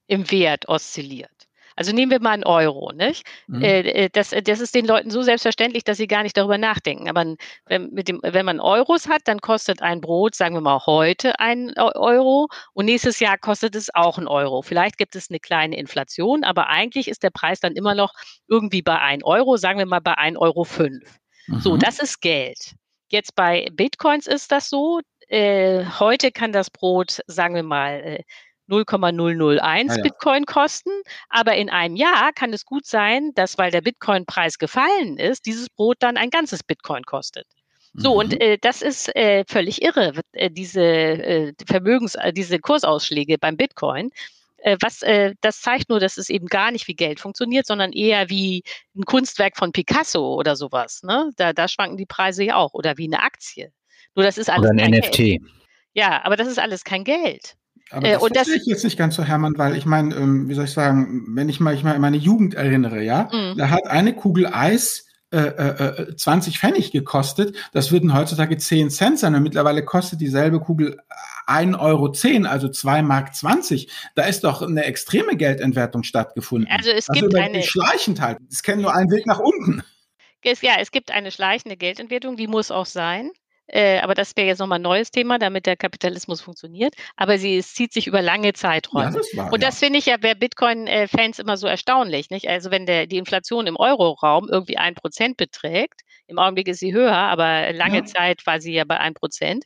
im Wert oszilliert. Also nehmen wir mal einen Euro, nicht? Mhm. Äh, äh, das, das ist den Leuten so selbstverständlich, dass sie gar nicht darüber nachdenken. Aber wenn, mit dem, wenn man Euros hat, dann kostet ein Brot, sagen wir mal heute ein Euro und nächstes Jahr kostet es auch ein Euro. Vielleicht gibt es eine kleine Inflation, aber eigentlich ist der Preis dann immer noch irgendwie bei ein Euro, sagen wir mal bei ein Euro. fünf. Mhm. So, das ist Geld. Jetzt bei Bitcoins ist das so. Äh, heute kann das Brot, sagen wir mal, äh, 0,001 ah, ja. Bitcoin kosten. Aber in einem Jahr kann es gut sein, dass, weil der Bitcoin-Preis gefallen ist, dieses Brot dann ein ganzes Bitcoin kostet. So, mhm. und äh, das ist äh, völlig irre, äh, diese äh, Vermögens-, äh, diese Kursausschläge beim Bitcoin. Äh, was, äh, das zeigt nur, dass es eben gar nicht wie Geld funktioniert, sondern eher wie ein Kunstwerk von Picasso oder sowas. Ne? Da, da schwanken die Preise ja auch. Oder wie eine Aktie. Nur das ist alles. Oder ein NFT. Geld. Ja, aber das ist alles kein Geld. Aber das äh, verstehe ich jetzt nicht ganz so, Hermann, weil ich meine, ähm, wie soll ich sagen, wenn ich mal ich mal an meine Jugend erinnere, ja, mhm. da hat eine Kugel Eis äh, äh, 20 äh, Pfennig gekostet. Das würden heutzutage 10 Cent sein und mittlerweile kostet dieselbe Kugel 1,10 Euro, also 2 Mark 20. Da ist doch eine extreme Geldentwertung stattgefunden. Also es also gibt eine schleichend halt. Es kennt nur einen Weg nach unten. ja, es gibt eine schleichende Geldentwertung, die muss auch sein. Äh, aber das wäre jetzt nochmal ein neues Thema, damit der Kapitalismus funktioniert. Aber sie es zieht sich über lange Zeiträume. Ja, das und das ja. finde ich ja bei Bitcoin-Fans immer so erstaunlich. Nicht? Also wenn der, die Inflation im Euro-Raum irgendwie ein Prozent beträgt, im Augenblick ist sie höher, aber lange ja. Zeit war sie ja bei ein Prozent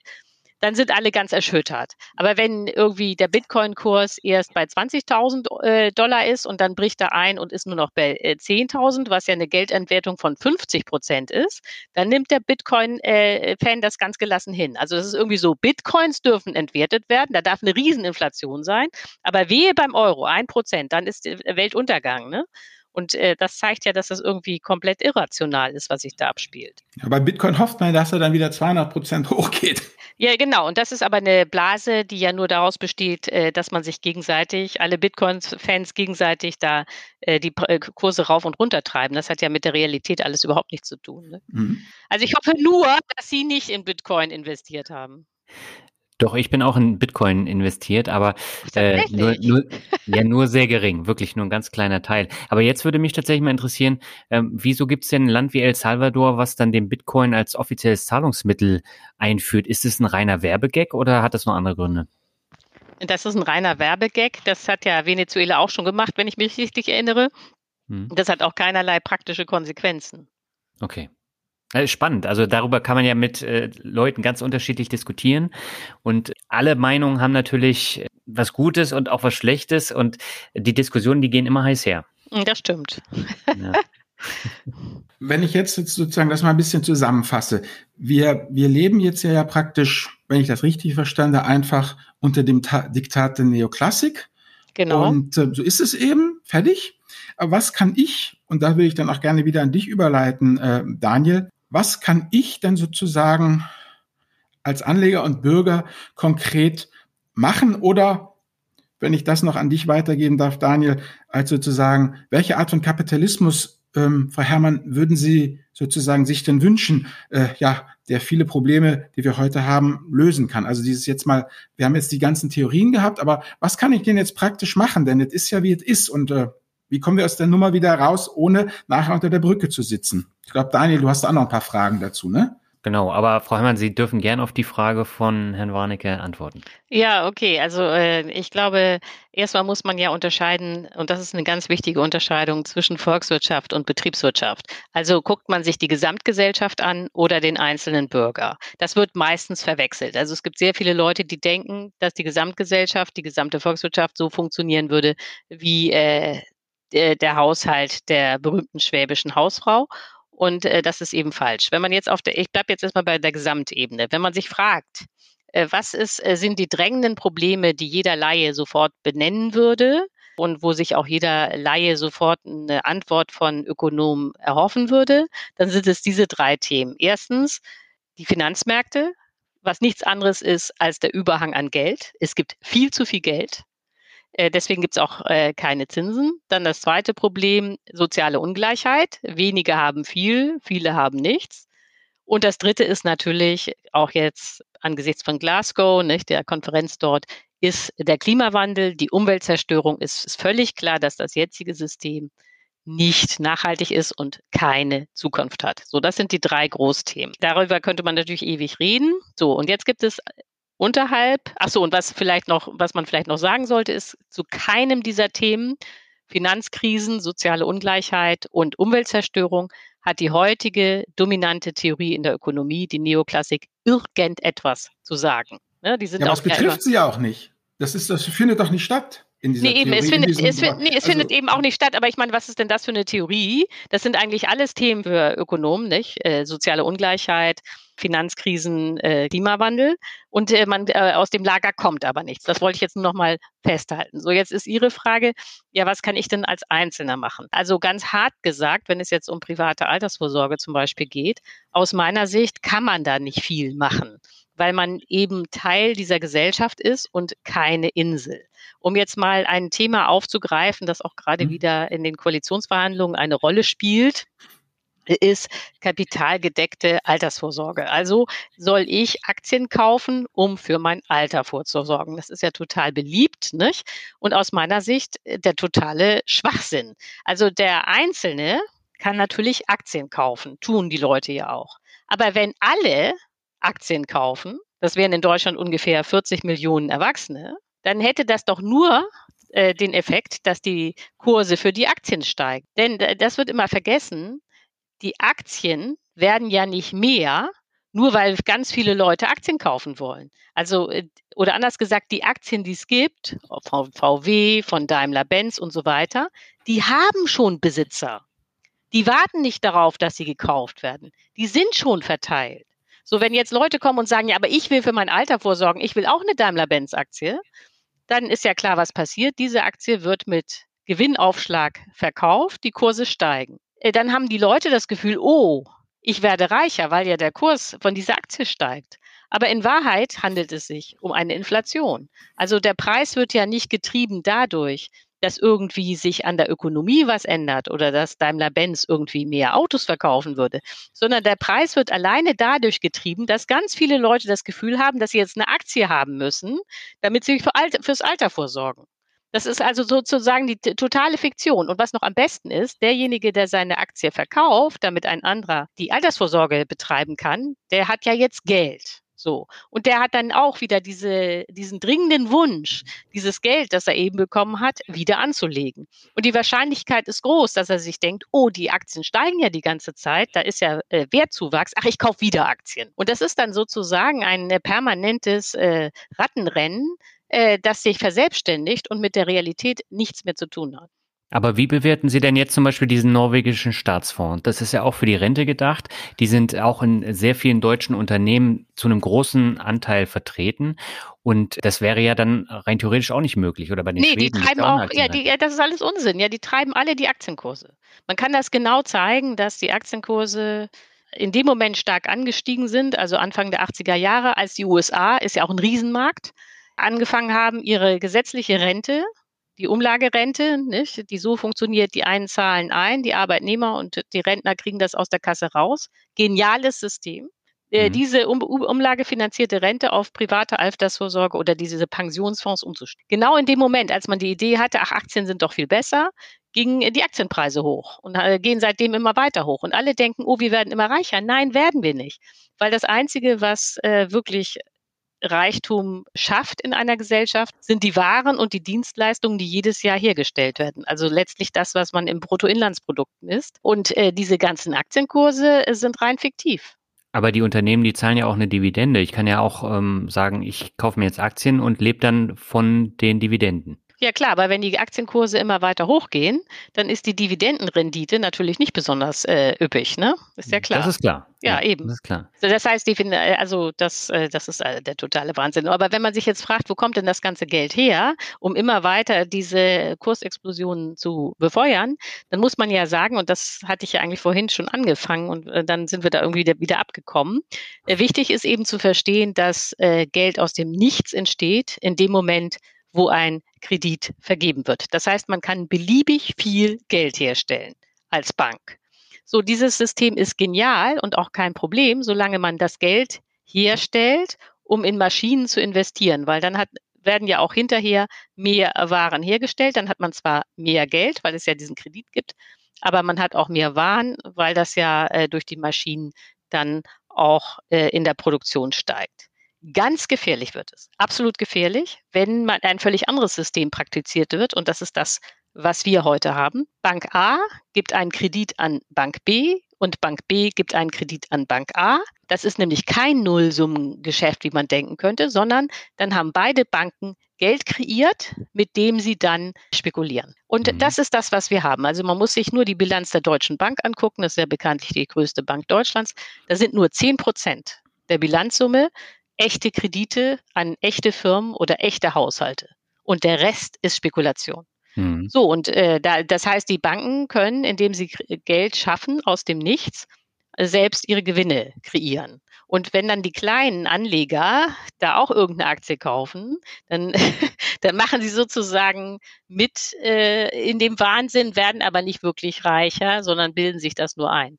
dann sind alle ganz erschüttert. Aber wenn irgendwie der Bitcoin-Kurs erst bei 20.000 äh, Dollar ist und dann bricht er ein und ist nur noch bei äh, 10.000, was ja eine Geldentwertung von 50 Prozent ist, dann nimmt der Bitcoin-Fan äh, das ganz gelassen hin. Also das ist irgendwie so, Bitcoins dürfen entwertet werden, da darf eine Rieseninflation sein, aber wehe beim Euro, ein Prozent, dann ist Weltuntergang. Ne? Und äh, das zeigt ja, dass das irgendwie komplett irrational ist, was sich da abspielt. Ja, bei Bitcoin hofft man, dass er dann wieder 200 Prozent hochgeht. Ja, genau. Und das ist aber eine Blase, die ja nur daraus besteht, äh, dass man sich gegenseitig, alle Bitcoin-Fans gegenseitig da äh, die äh, Kurse rauf und runter treiben. Das hat ja mit der Realität alles überhaupt nichts zu tun. Ne? Mhm. Also ich hoffe nur, dass Sie nicht in Bitcoin investiert haben. Doch, ich bin auch in Bitcoin investiert, aber äh, nur, nur, ja, nur sehr gering, wirklich nur ein ganz kleiner Teil. Aber jetzt würde mich tatsächlich mal interessieren, ähm, wieso gibt es denn ein Land wie El Salvador, was dann den Bitcoin als offizielles Zahlungsmittel einführt? Ist es ein reiner Werbegag oder hat das noch andere Gründe? Das ist ein reiner Werbegag. Das hat ja Venezuela auch schon gemacht, wenn ich mich richtig erinnere. Hm. Das hat auch keinerlei praktische Konsequenzen. Okay. Spannend. Also darüber kann man ja mit äh, Leuten ganz unterschiedlich diskutieren. Und alle Meinungen haben natürlich was Gutes und auch was Schlechtes. Und die Diskussionen, die gehen immer heiß her. Das stimmt. Ja. Wenn ich jetzt sozusagen das mal ein bisschen zusammenfasse, wir, wir leben jetzt ja, ja praktisch, wenn ich das richtig verstande, einfach unter dem Ta Diktat der Neoklassik. Genau. Und äh, so ist es eben, fertig. Aber was kann ich, und da will ich dann auch gerne wieder an dich überleiten, äh, Daniel, was kann ich denn sozusagen als Anleger und Bürger konkret machen oder wenn ich das noch an dich weitergeben darf, Daniel, als sozusagen, welche Art von Kapitalismus, ähm, Frau Herrmann, würden Sie sozusagen sich denn wünschen, äh, ja, der viele Probleme, die wir heute haben, lösen kann? Also dieses jetzt mal, wir haben jetzt die ganzen Theorien gehabt, aber was kann ich denn jetzt praktisch machen? Denn es ist ja, wie es ist und äh, wie kommen wir aus der Nummer wieder raus, ohne nachher unter der Brücke zu sitzen? Ich glaube, Daniel, du hast auch noch ein paar Fragen dazu, ne? Genau, aber Frau Heimann, Sie dürfen gern auf die Frage von Herrn Warnecke antworten. Ja, okay. Also äh, ich glaube, erstmal muss man ja unterscheiden, und das ist eine ganz wichtige Unterscheidung zwischen Volkswirtschaft und Betriebswirtschaft. Also guckt man sich die Gesamtgesellschaft an oder den einzelnen Bürger. Das wird meistens verwechselt. Also es gibt sehr viele Leute, die denken, dass die Gesamtgesellschaft, die gesamte Volkswirtschaft so funktionieren würde wie äh, der Haushalt der berühmten schwäbischen Hausfrau. Und äh, das ist eben falsch. Wenn man jetzt auf der, ich bleibe jetzt erstmal bei der Gesamtebene, wenn man sich fragt, äh, was ist, äh, sind die drängenden Probleme, die jeder Laie sofort benennen würde und wo sich auch jeder Laie sofort eine Antwort von Ökonomen erhoffen würde, dann sind es diese drei Themen. Erstens die Finanzmärkte, was nichts anderes ist als der Überhang an Geld. Es gibt viel zu viel Geld. Äh, deswegen gibt es auch äh, keine Zinsen. Dann das zweite Problem, soziale Ungleichheit. Wenige haben viel, viele haben nichts. Und das dritte ist natürlich auch jetzt angesichts von Glasgow, nicht, der Konferenz dort, ist der Klimawandel, die Umweltzerstörung. Ist, ist völlig klar, dass das jetzige System nicht nachhaltig ist und keine Zukunft hat. So, das sind die drei Großthemen. Darüber könnte man natürlich ewig reden. So, und jetzt gibt es unterhalb. Ach so, und was vielleicht noch, was man vielleicht noch sagen sollte, ist, zu keinem dieser Themen, Finanzkrisen, soziale Ungleichheit und Umweltzerstörung, hat die heutige dominante Theorie in der Ökonomie, die Neoklassik, irgendetwas zu sagen. Ne, die sind ja, aber es betrifft sie ja auch nicht. Das ist, das findet doch nicht statt in dieser nee, eben, Theorie. Es findet, es, find, nee, es also, findet eben auch nicht statt, aber ich meine, was ist denn das für eine Theorie? Das sind eigentlich alles Themen für Ökonomen, nicht? Äh, soziale Ungleichheit, Finanzkrisen, äh, Klimawandel. Und äh, man äh, aus dem Lager kommt aber nichts. Das wollte ich jetzt nur noch mal festhalten. So, jetzt ist Ihre Frage, ja, was kann ich denn als Einzelner machen? Also ganz hart gesagt, wenn es jetzt um private Altersvorsorge zum Beispiel geht, aus meiner Sicht kann man da nicht viel machen weil man eben Teil dieser Gesellschaft ist und keine Insel. Um jetzt mal ein Thema aufzugreifen, das auch gerade mhm. wieder in den Koalitionsverhandlungen eine Rolle spielt, ist kapitalgedeckte Altersvorsorge. Also soll ich Aktien kaufen, um für mein Alter vorzusorgen. Das ist ja total beliebt, nicht? Und aus meiner Sicht äh, der totale Schwachsinn. Also der Einzelne kann natürlich Aktien kaufen, tun die Leute ja auch. Aber wenn alle Aktien kaufen, das wären in Deutschland ungefähr 40 Millionen Erwachsene, dann hätte das doch nur äh, den Effekt, dass die Kurse für die Aktien steigen. Denn das wird immer vergessen, die Aktien werden ja nicht mehr, nur weil ganz viele Leute Aktien kaufen wollen. Also, äh, oder anders gesagt, die Aktien, die es gibt, von VW, von Daimler-Benz und so weiter, die haben schon Besitzer. Die warten nicht darauf, dass sie gekauft werden. Die sind schon verteilt. So, wenn jetzt Leute kommen und sagen, ja, aber ich will für mein Alter vorsorgen, ich will auch eine Daimler-Benz-Aktie, dann ist ja klar, was passiert. Diese Aktie wird mit Gewinnaufschlag verkauft, die Kurse steigen. Äh, dann haben die Leute das Gefühl, oh, ich werde reicher, weil ja der Kurs von dieser Aktie steigt. Aber in Wahrheit handelt es sich um eine Inflation. Also der Preis wird ja nicht getrieben dadurch, dass irgendwie sich an der Ökonomie was ändert oder dass Daimler-Benz irgendwie mehr Autos verkaufen würde, sondern der Preis wird alleine dadurch getrieben, dass ganz viele Leute das Gefühl haben, dass sie jetzt eine Aktie haben müssen, damit sie für Alter, fürs Alter vorsorgen. Das ist also sozusagen die totale Fiktion. Und was noch am besten ist, derjenige, der seine Aktie verkauft, damit ein anderer die Altersvorsorge betreiben kann, der hat ja jetzt Geld. So. Und der hat dann auch wieder diese, diesen dringenden Wunsch, dieses Geld, das er eben bekommen hat, wieder anzulegen. Und die Wahrscheinlichkeit ist groß, dass er sich denkt, oh, die Aktien steigen ja die ganze Zeit, da ist ja äh, Wertzuwachs, ach, ich kaufe wieder Aktien. Und das ist dann sozusagen ein äh, permanentes äh, Rattenrennen, äh, das sich verselbstständigt und mit der Realität nichts mehr zu tun hat. Aber wie bewerten Sie denn jetzt zum Beispiel diesen norwegischen Staatsfonds? Das ist ja auch für die Rente gedacht. Die sind auch in sehr vielen deutschen Unternehmen zu einem großen Anteil vertreten. Und das wäre ja dann rein theoretisch auch nicht möglich, oder bei den nee, Schweden? die treiben auch, ja, die, ja, das ist alles Unsinn. Ja, die treiben alle die Aktienkurse. Man kann das genau zeigen, dass die Aktienkurse in dem Moment stark angestiegen sind, also Anfang der 80er Jahre, als die USA, ist ja auch ein Riesenmarkt, angefangen haben, ihre gesetzliche Rente die Umlagerente, nicht, die so funktioniert, die einen zahlen ein, die Arbeitnehmer und die Rentner kriegen das aus der Kasse raus. Geniales System. Äh, mhm. Diese um, umlagefinanzierte Rente auf private Altersvorsorge oder diese Pensionsfonds umzustellen. Genau in dem Moment, als man die Idee hatte, ach, Aktien sind doch viel besser, gingen die Aktienpreise hoch und äh, gehen seitdem immer weiter hoch. Und alle denken, oh, wir werden immer reicher. Nein, werden wir nicht. Weil das Einzige, was äh, wirklich Reichtum schafft in einer Gesellschaft, sind die Waren und die Dienstleistungen, die jedes Jahr hergestellt werden. Also letztlich das, was man im Bruttoinlandsprodukt misst. Und äh, diese ganzen Aktienkurse äh, sind rein fiktiv. Aber die Unternehmen, die zahlen ja auch eine Dividende. Ich kann ja auch ähm, sagen, ich kaufe mir jetzt Aktien und lebe dann von den Dividenden. Ja klar, aber wenn die Aktienkurse immer weiter hochgehen, dann ist die Dividendenrendite natürlich nicht besonders äh, üppig, ne? Ist ja klar. Das ist klar. Ja, ja eben. Das ist klar. Das heißt, die finden, äh, also das, äh, das ist äh, der totale Wahnsinn. Aber wenn man sich jetzt fragt, wo kommt denn das ganze Geld her, um immer weiter diese Kursexplosionen zu befeuern, dann muss man ja sagen, und das hatte ich ja eigentlich vorhin schon angefangen und dann sind wir da irgendwie wieder abgekommen. Wichtig ist eben zu verstehen, dass Geld aus dem Nichts entsteht, in dem Moment, wo ein Kredit vergeben wird. Das heißt, man kann beliebig viel Geld herstellen als Bank. So, dieses System ist genial und auch kein Problem, solange man das Geld herstellt, um in Maschinen zu investieren, weil dann hat, werden ja auch hinterher mehr Waren hergestellt. Dann hat man zwar mehr Geld, weil es ja diesen Kredit gibt, aber man hat auch mehr Waren, weil das ja äh, durch die Maschinen dann auch äh, in der Produktion steigt. Ganz gefährlich wird es, absolut gefährlich, wenn man ein völlig anderes System praktiziert wird. Und das ist das, was wir heute haben. Bank A gibt einen Kredit an Bank B und Bank B gibt einen Kredit an Bank A. Das ist nämlich kein Nullsummengeschäft, wie man denken könnte, sondern dann haben beide Banken Geld kreiert, mit dem sie dann spekulieren. Und mhm. das ist das, was wir haben. Also man muss sich nur die Bilanz der Deutschen Bank angucken. Das ist ja bekanntlich die größte Bank Deutschlands. Da sind nur 10 Prozent der Bilanzsumme echte Kredite an echte Firmen oder echte Haushalte. Und der Rest ist Spekulation. Mhm. So, und äh, da, das heißt, die Banken können, indem sie Geld schaffen aus dem Nichts, selbst ihre Gewinne kreieren. Und wenn dann die kleinen Anleger da auch irgendeine Aktie kaufen, dann, dann machen sie sozusagen mit äh, in dem Wahnsinn, werden aber nicht wirklich reicher, sondern bilden sich das nur ein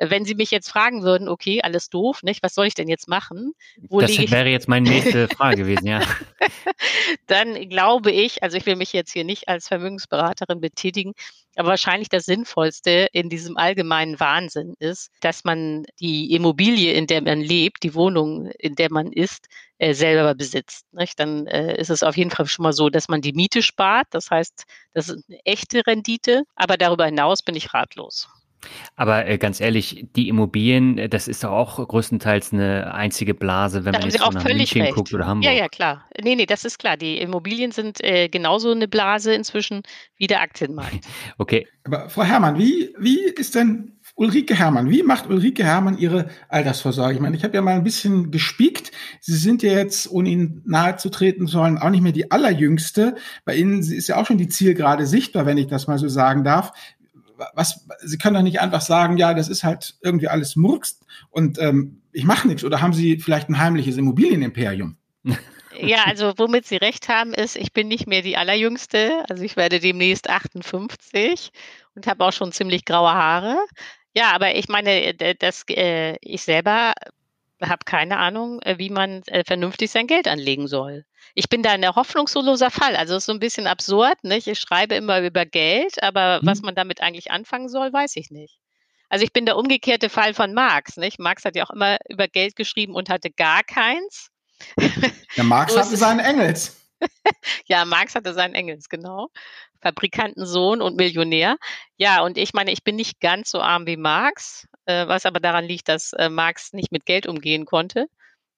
wenn Sie mich jetzt fragen würden, okay, alles doof, nicht? Was soll ich denn jetzt machen? Wo das wäre jetzt meine nächste Frage gewesen, ja. Dann glaube ich, also ich will mich jetzt hier nicht als Vermögensberaterin betätigen, aber wahrscheinlich das Sinnvollste in diesem allgemeinen Wahnsinn ist, dass man die Immobilie, in der man lebt, die Wohnung, in der man ist, äh, selber besitzt. Nicht? Dann äh, ist es auf jeden Fall schon mal so, dass man die Miete spart. Das heißt, das ist eine echte Rendite. Aber darüber hinaus bin ich ratlos. Aber äh, ganz ehrlich, die Immobilien, äh, das ist doch auch größtenteils eine einzige Blase, wenn da man jetzt so nach München recht. guckt oder Hamburg. Ja, ja, klar. Nee, nee, das ist klar. Die Immobilien sind äh, genauso eine Blase inzwischen wie der Aktienmarkt. okay. Aber Frau Herrmann, wie, wie ist denn Ulrike Herrmann, wie macht Ulrike Herrmann ihre Altersvorsorge? Ich meine, ich habe ja mal ein bisschen gespiekt. Sie sind ja jetzt, ohne Ihnen nahe zu treten sollen, auch nicht mehr die allerjüngste. Bei Ihnen ist ja auch schon die Zielgerade sichtbar, wenn ich das mal so sagen darf was, Sie können doch nicht einfach sagen, ja, das ist halt irgendwie alles Murks und ähm, ich mache nichts. Oder haben Sie vielleicht ein heimliches Immobilienimperium? Ja, also womit Sie recht haben, ist, ich bin nicht mehr die Allerjüngste. Also ich werde demnächst 58 und habe auch schon ziemlich graue Haare. Ja, aber ich meine, das, äh, ich selber habe keine Ahnung, äh, wie man äh, vernünftig sein Geld anlegen soll. Ich bin da ein hoffnungsloser Fall. Also es ist so ein bisschen absurd. Nicht? Ich schreibe immer über Geld, aber mhm. was man damit eigentlich anfangen soll, weiß ich nicht. Also ich bin der umgekehrte Fall von Marx. Nicht? Marx hat ja auch immer über Geld geschrieben und hatte gar keins. Ja, Marx hatte seinen Engels. ja, Marx hatte seinen Engels, genau. Fabrikantensohn und Millionär. Ja, und ich meine, ich bin nicht ganz so arm wie Marx, äh, was aber daran liegt, dass äh, Marx nicht mit Geld umgehen konnte.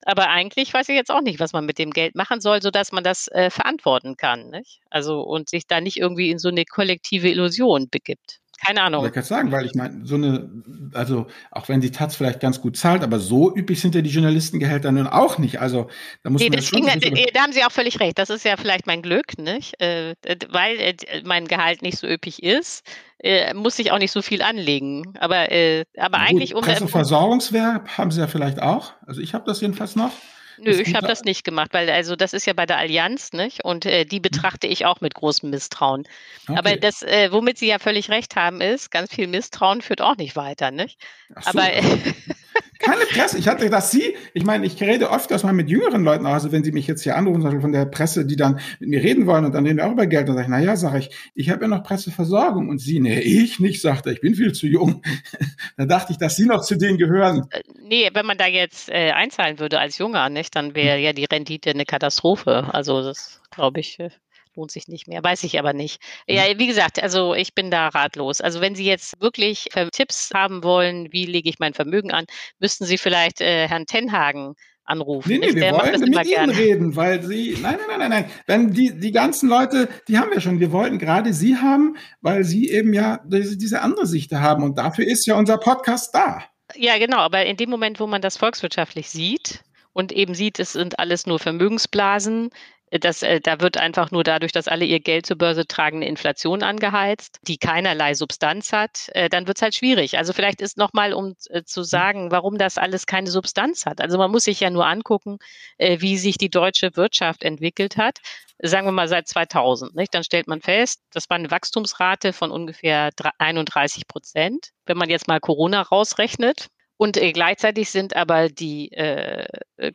Aber eigentlich weiß ich jetzt auch nicht, was man mit dem Geld machen soll, sodass man das äh, verantworten kann. Nicht? Also und sich da nicht irgendwie in so eine kollektive Illusion begibt. Keine Ahnung. Ich kann sagen, weil ich meine, so eine, also auch wenn die Taz vielleicht ganz gut zahlt, aber so üppig sind ja die Journalistengehälter nun auch nicht. Also da muss nee, man das schon ging, äh, da haben Sie auch völlig recht. Das ist ja vielleicht mein Glück, nicht? Äh, weil äh, mein Gehalt nicht so üppig ist, äh, muss ich auch nicht so viel anlegen. Aber, äh, aber gut, eigentlich um Presseversorgungswerk haben Sie ja vielleicht auch. Also ich habe das jedenfalls noch. Nö, ich habe das nicht gemacht, weil also das ist ja bei der Allianz, nicht? Und äh, die mhm. betrachte ich auch mit großem Misstrauen. Okay. Aber das, äh, womit Sie ja völlig recht haben, ist, ganz viel Misstrauen führt auch nicht weiter, nicht? So. Aber Keine Presse. Ich hatte das Sie, ich meine, ich rede öfters mal mit jüngeren Leuten, also wenn Sie mich jetzt hier anrufen, zum Beispiel von der Presse, die dann mit mir reden wollen und dann reden wir auch über Geld, dann sage ich, naja, sage ich, ich habe ja noch Presseversorgung und Sie, nee, ich nicht, sagt er, ich bin viel zu jung. da dachte ich, dass Sie noch zu denen gehören. Äh, nee, wenn man da jetzt äh, einzahlen würde als Junger, nicht, dann wäre ja die Rendite eine Katastrophe. Also das glaube ich, äh, lohnt sich nicht mehr. Weiß ich aber nicht. Ja, mhm. wie gesagt, also ich bin da ratlos. Also wenn Sie jetzt wirklich äh, Tipps haben wollen, wie lege ich mein Vermögen an, müssten Sie vielleicht äh, Herrn Tenhagen anrufen. Nee, nee, wir wollen mit Ihnen gerne. reden, weil Sie, nein, nein, nein, nein, nein, wenn die, die ganzen Leute, die haben wir schon, wir wollten gerade Sie haben, weil Sie eben ja diese, diese andere Sicht haben und dafür ist ja unser Podcast da. Ja, genau, aber in dem Moment, wo man das volkswirtschaftlich sieht, und eben sieht, es sind alles nur Vermögensblasen, das, äh, da wird einfach nur dadurch, dass alle ihr Geld zur Börse tragen, eine Inflation angeheizt, die keinerlei Substanz hat, äh, dann wird es halt schwierig. Also vielleicht ist nochmal, um äh, zu sagen, warum das alles keine Substanz hat. Also man muss sich ja nur angucken, äh, wie sich die deutsche Wirtschaft entwickelt hat. Sagen wir mal seit 2000. Nicht? Dann stellt man fest, das war eine Wachstumsrate von ungefähr 31 Prozent. Wenn man jetzt mal Corona rausrechnet, und äh, gleichzeitig sind aber die äh,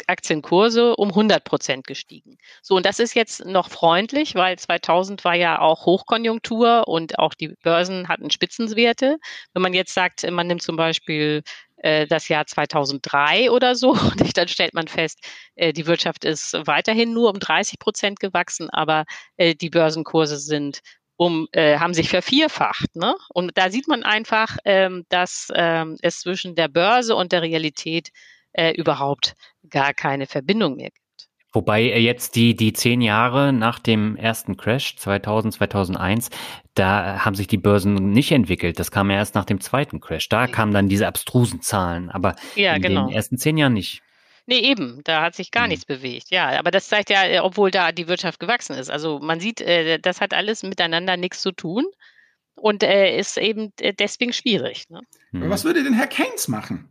Aktienkurse um 100 Prozent gestiegen. So, und das ist jetzt noch freundlich, weil 2000 war ja auch Hochkonjunktur und auch die Börsen hatten Spitzenwerte. Wenn man jetzt sagt, man nimmt zum Beispiel äh, das Jahr 2003 oder so, dann stellt man fest, äh, die Wirtschaft ist weiterhin nur um 30 Prozent gewachsen, aber äh, die Börsenkurse sind um, äh, haben sich vervierfacht. Ne? Und da sieht man einfach, ähm, dass ähm, es zwischen der Börse und der Realität äh, überhaupt gar keine Verbindung mehr gibt. Wobei jetzt die, die zehn Jahre nach dem ersten Crash 2000, 2001, da haben sich die Börsen nicht entwickelt. Das kam ja erst nach dem zweiten Crash. Da kamen dann diese abstrusen Zahlen, aber ja, in genau. den ersten zehn Jahren nicht. Nee, eben, da hat sich gar mhm. nichts bewegt. Ja, aber das zeigt ja, äh, obwohl da die Wirtschaft gewachsen ist. Also man sieht, äh, das hat alles miteinander nichts zu tun und äh, ist eben deswegen schwierig. Ne? Was würde denn Herr Keynes machen?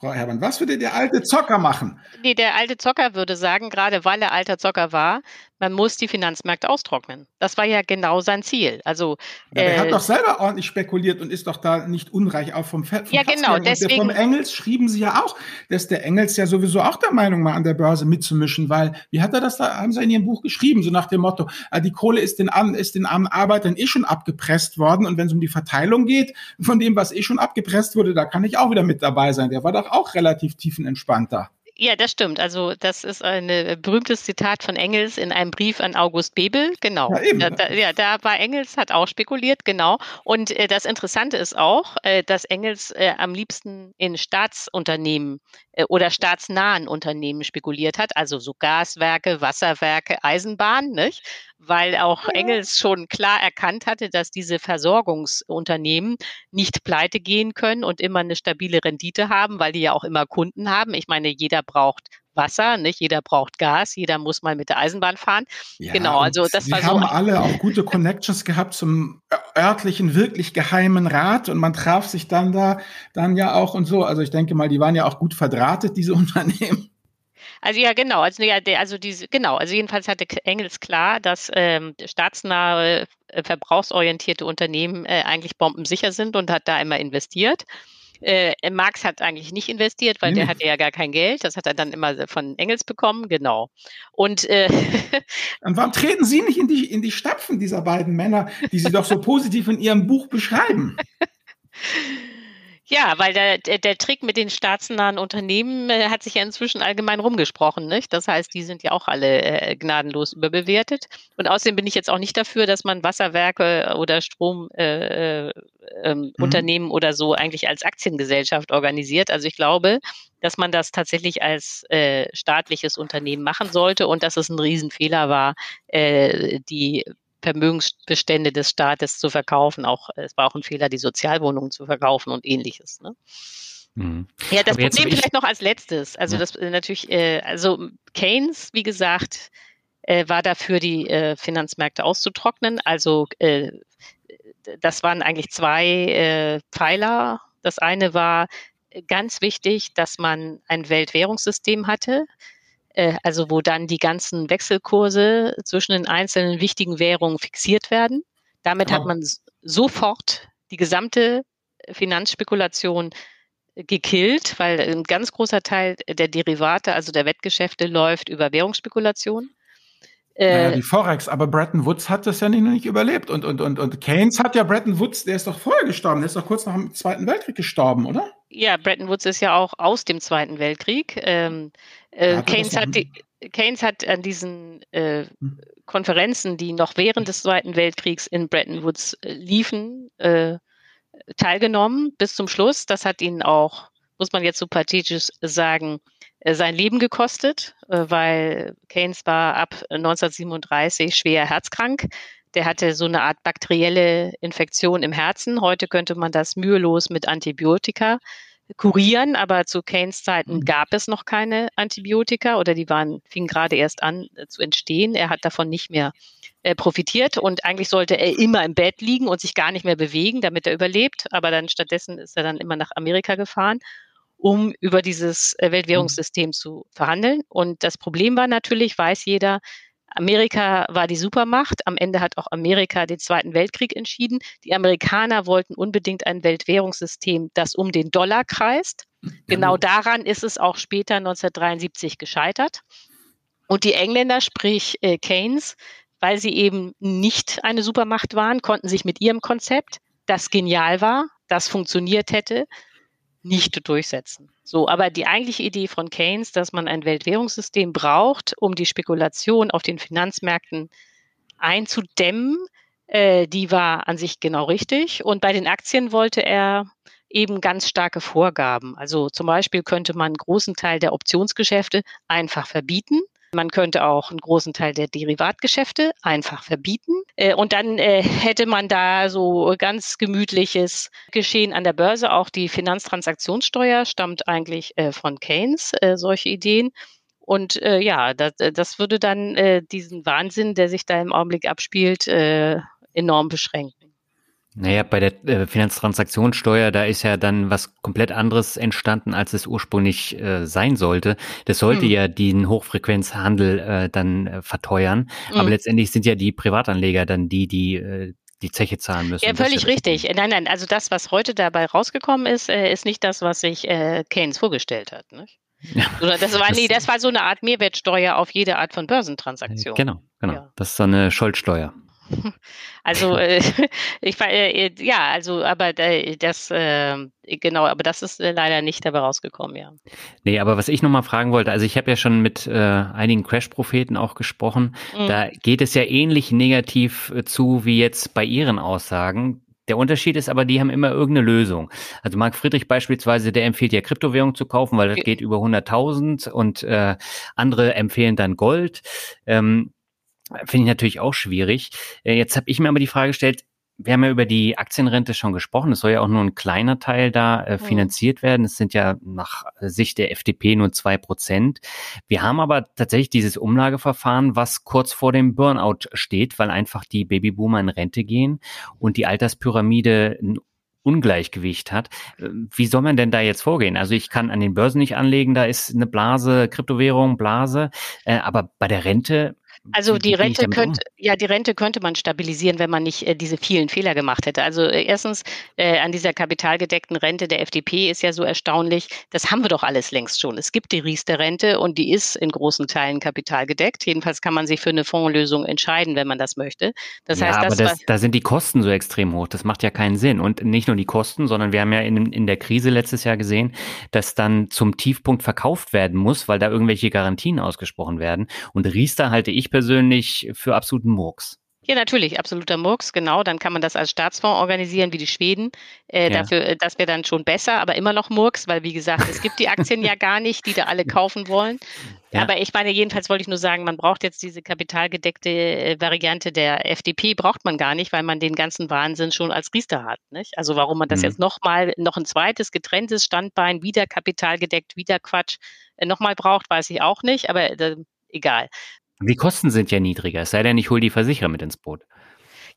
Frau Herrmann, was würde der alte Zocker machen? Nee, der alte Zocker würde sagen, gerade weil er alter Zocker war, man muss die Finanzmärkte austrocknen. Das war ja genau sein Ziel. Also ja, er äh, hat doch selber ordentlich spekuliert und ist doch da nicht unreich auch vom Fett. Ja, genau. Deswegen, vom Engels schrieben sie ja auch, dass der Engels ja sowieso auch der Meinung war, an der Börse mitzumischen, weil wie hat er das da? Haben sie in ihrem Buch geschrieben, so nach dem Motto: ah, Die Kohle ist den armen, ist den armen Arbeitern eh schon abgepresst worden und wenn es um die Verteilung geht von dem, was eh schon abgepresst wurde, da kann ich auch wieder mit dabei sein. Der war doch auch relativ tiefenentspannter. Ja, das stimmt. Also das ist ein äh, berühmtes Zitat von Engels in einem Brief an August Bebel. Genau. Ja, eben. Da, ja, da war Engels, hat auch spekuliert, genau. Und äh, das Interessante ist auch, äh, dass Engels äh, am liebsten in Staatsunternehmen äh, oder staatsnahen Unternehmen spekuliert hat, also so Gaswerke, Wasserwerke, Eisenbahn, nicht? Weil auch Engels schon klar erkannt hatte, dass diese Versorgungsunternehmen nicht pleite gehen können und immer eine stabile Rendite haben, weil die ja auch immer Kunden haben. Ich meine, jeder braucht Wasser, nicht jeder braucht Gas, jeder muss mal mit der Eisenbahn fahren. Ja, genau, also das war so. haben alle auch gute Connections gehabt zum örtlichen, wirklich geheimen Rat und man traf sich dann da dann ja auch und so. Also ich denke mal, die waren ja auch gut verdrahtet, diese Unternehmen. Also ja, genau. Also, ja, also diese, genau. Also jedenfalls hatte Engels klar, dass ähm, staatsnahe, äh, verbrauchsorientierte Unternehmen äh, eigentlich bombensicher sind und hat da immer investiert. Äh, Marx hat eigentlich nicht investiert, weil nee. der hatte ja gar kein Geld. Das hat er dann immer von Engels bekommen, genau. Und, äh, und warum treten Sie nicht in die, in die Stapfen dieser beiden Männer, die Sie doch so positiv in Ihrem Buch beschreiben? Ja, weil der, der, Trick mit den staatsnahen Unternehmen äh, hat sich ja inzwischen allgemein rumgesprochen. Nicht? Das heißt, die sind ja auch alle äh, gnadenlos überbewertet. Und außerdem bin ich jetzt auch nicht dafür, dass man Wasserwerke oder Stromunternehmen äh, ähm, mhm. oder so eigentlich als Aktiengesellschaft organisiert. Also ich glaube, dass man das tatsächlich als äh, staatliches Unternehmen machen sollte und dass es ein Riesenfehler war, äh, die Vermögensbestände des Staates zu verkaufen. Auch es war auch ein Fehler, die Sozialwohnungen zu verkaufen und ähnliches. Ne? Mhm. Ja, das Aber Problem vielleicht noch als letztes. Also ja. das äh, natürlich, äh, also Keynes, wie gesagt, äh, war dafür, die äh, Finanzmärkte auszutrocknen. Also äh, das waren eigentlich zwei äh, Pfeiler. Das eine war ganz wichtig, dass man ein Weltwährungssystem hatte, also wo dann die ganzen Wechselkurse zwischen den einzelnen wichtigen Währungen fixiert werden. Damit oh. hat man sofort die gesamte Finanzspekulation gekillt, weil ein ganz großer Teil der Derivate, also der Wettgeschäfte, läuft über Währungsspekulation. Naja, äh, die Forex, aber Bretton Woods hat das ja nicht, nicht überlebt. Und, und, und, und Keynes hat ja Bretton Woods, der ist doch vorher gestorben, der ist doch kurz nach dem Zweiten Weltkrieg gestorben, oder? Ja, Bretton Woods ist ja auch aus dem Zweiten Weltkrieg. Ähm, äh, Keynes, hat die, Keynes hat an diesen äh, hm. Konferenzen, die noch während des Zweiten Weltkriegs in Bretton Woods äh, liefen, äh, teilgenommen bis zum Schluss. Das hat ihn auch, muss man jetzt so pathetisch sagen, äh, sein Leben gekostet, äh, weil Keynes war ab 1937 schwer herzkrank. Der hatte so eine Art bakterielle Infektion im Herzen. Heute könnte man das mühelos mit Antibiotika kurieren, aber zu Keynes Zeiten mhm. gab es noch keine Antibiotika oder die waren, fingen gerade erst an äh, zu entstehen. Er hat davon nicht mehr äh, profitiert und eigentlich sollte er immer im Bett liegen und sich gar nicht mehr bewegen, damit er überlebt. Aber dann stattdessen ist er dann immer nach Amerika gefahren um über dieses äh, Weltwährungssystem zu verhandeln. Und das Problem war natürlich, weiß jeder, Amerika war die Supermacht. Am Ende hat auch Amerika den Zweiten Weltkrieg entschieden. Die Amerikaner wollten unbedingt ein Weltwährungssystem, das um den Dollar kreist. Genau daran ist es auch später 1973 gescheitert. Und die Engländer, sprich äh, Keynes, weil sie eben nicht eine Supermacht waren, konnten sich mit ihrem Konzept, das genial war, das funktioniert hätte, nicht durchsetzen. So, aber die eigentliche Idee von Keynes, dass man ein Weltwährungssystem braucht, um die Spekulation auf den Finanzmärkten einzudämmen, äh, die war an sich genau richtig. Und bei den Aktien wollte er eben ganz starke Vorgaben. Also zum Beispiel könnte man einen großen Teil der Optionsgeschäfte einfach verbieten. Man könnte auch einen großen Teil der Derivatgeschäfte einfach verbieten. Äh, und dann äh, hätte man da so ganz gemütliches Geschehen an der Börse. Auch die Finanztransaktionssteuer stammt eigentlich äh, von Keynes, solche Ideen. Und ja, das, das würde dann diesen Wahnsinn, der sich da im Augenblick abspielt, enorm beschränken. Naja, bei der äh, Finanztransaktionssteuer, da ist ja dann was komplett anderes entstanden, als es ursprünglich äh, sein sollte. Das sollte hm. ja den Hochfrequenzhandel äh, dann äh, verteuern. Hm. Aber letztendlich sind ja die Privatanleger dann die, die äh, die Zeche zahlen müssen. Ja, völlig richtig. Nein, nein, also das, was heute dabei rausgekommen ist, äh, ist nicht das, was sich äh, Keynes vorgestellt hat. Nicht? Ja. Das war, nee, das war so eine Art Mehrwertsteuer auf jede Art von Börsentransaktion. Genau, genau. Ja. Das ist so eine Scholzsteuer. Also äh, ich war äh, ja, also aber das äh, genau, aber das ist äh, leider nicht dabei rausgekommen, ja. Nee, aber was ich nochmal fragen wollte, also ich habe ja schon mit äh, einigen Crash-Propheten auch gesprochen. Mhm. Da geht es ja ähnlich negativ äh, zu wie jetzt bei ihren Aussagen. Der Unterschied ist aber, die haben immer irgendeine Lösung. Also Marc Friedrich beispielsweise, der empfiehlt ja Kryptowährung zu kaufen, weil das geht über 100.000 und äh, andere empfehlen dann Gold. Ähm, Finde ich natürlich auch schwierig. Äh, jetzt habe ich mir aber die Frage gestellt, wir haben ja über die Aktienrente schon gesprochen. Es soll ja auch nur ein kleiner Teil da äh, finanziert werden. Es sind ja nach Sicht der FDP nur zwei Prozent. Wir haben aber tatsächlich dieses Umlageverfahren, was kurz vor dem Burnout steht, weil einfach die Babyboomer in Rente gehen und die Alterspyramide ein Ungleichgewicht hat. Äh, wie soll man denn da jetzt vorgehen? Also ich kann an den Börsen nicht anlegen, da ist eine Blase, Kryptowährung, Blase, äh, aber bei der Rente Also die Rente könnte, um? ja, die Rente könnte man stabilisieren, wenn man nicht äh, diese vielen Fehler gemacht hätte. Also äh, erstens äh, an dieser kapitalgedeckten Rente der FDP ist ja so erstaunlich, das haben wir doch alles längst schon. Es gibt die Riester-Rente und die ist in großen Teilen kapitalgedeckt. Jedenfalls kann man sich für eine Fondslösung entscheiden, wenn man das möchte. Das ja, heißt, aber das, da sind die Kosten so extrem hoch. Das macht ja keinen Sinn. Und nicht nur die Kosten, sondern wir haben ja in, in der Krise letztes Jahr gesehen, dass dann zum Tiefpunkt verkauft werden muss, weil da irgendwelche Garantien ausgesprochen werden. Und Riester halte ich persönlich für absoluten Murks. Ja, natürlich, absoluter Murks, genau. Dann kann man das als Staatsfonds organisieren wie die Schweden. Äh, ja. Dafür, äh, das wäre dann schon besser, aber immer noch Murks, weil wie gesagt, es gibt die Aktien ja gar nicht, die da alle kaufen wollen. Ja. Aber ich meine, jedenfalls wollte ich nur sagen, man braucht jetzt diese kapitalgedeckte äh, Variante der FDP, braucht man gar nicht, weil man den ganzen Wahnsinn schon als Riester hat. Nicht? Also warum man das mhm. jetzt nochmal, noch ein zweites getrenntes Standbein, wieder kapitalgedeckt, wieder Quatsch, äh, nochmal braucht, weiß ich auch nicht, aber egal. Die Kosten sind ja niedriger, es sei denn, ich hole die Versicherer mit ins Boot.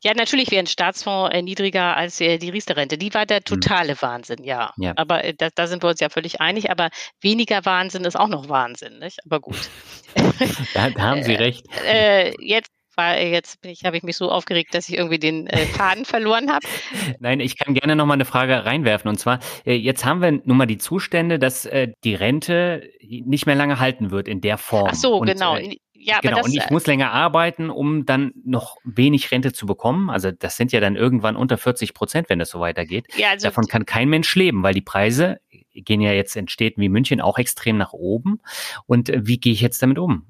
Ja, natürlich wäre ein Staatsfonds äh, niedriger als äh, die Riester-Rente. Die war der hm. totale. Wahnsinn, ja. ja. Aber äh, da, da, sind wir uns ja völlig einig. Aber weniger Wahnsinn ist auch noch Wahnsinn, nicht? Aber gut. da, da haben Sie recht. Jetzt war jetzt habe ich mich so aufgeregt, dass ich irgendwie den äh, Faden verloren habe. Nein, ich kann gerne noch mal eine Frage reinwerfen. Und zwar, äh, jetzt haben wir nun mal die Zustände, dass äh, die Rente nicht mehr lange halten wird in der Form. Ach so, und, genau. Ja, genau, das, und ich äh muss länger arbeiten, um dann noch wenig Rente zu bekommen. Also das sind ja dann irgendwann unter 40 Prozent, wenn das so weitergeht. Ja, also Davon kann kein Mensch leben, weil die Preise gehen ja jetzt in Städten wie München auch extrem nach oben. Und äh, wie gehe ich jetzt damit um?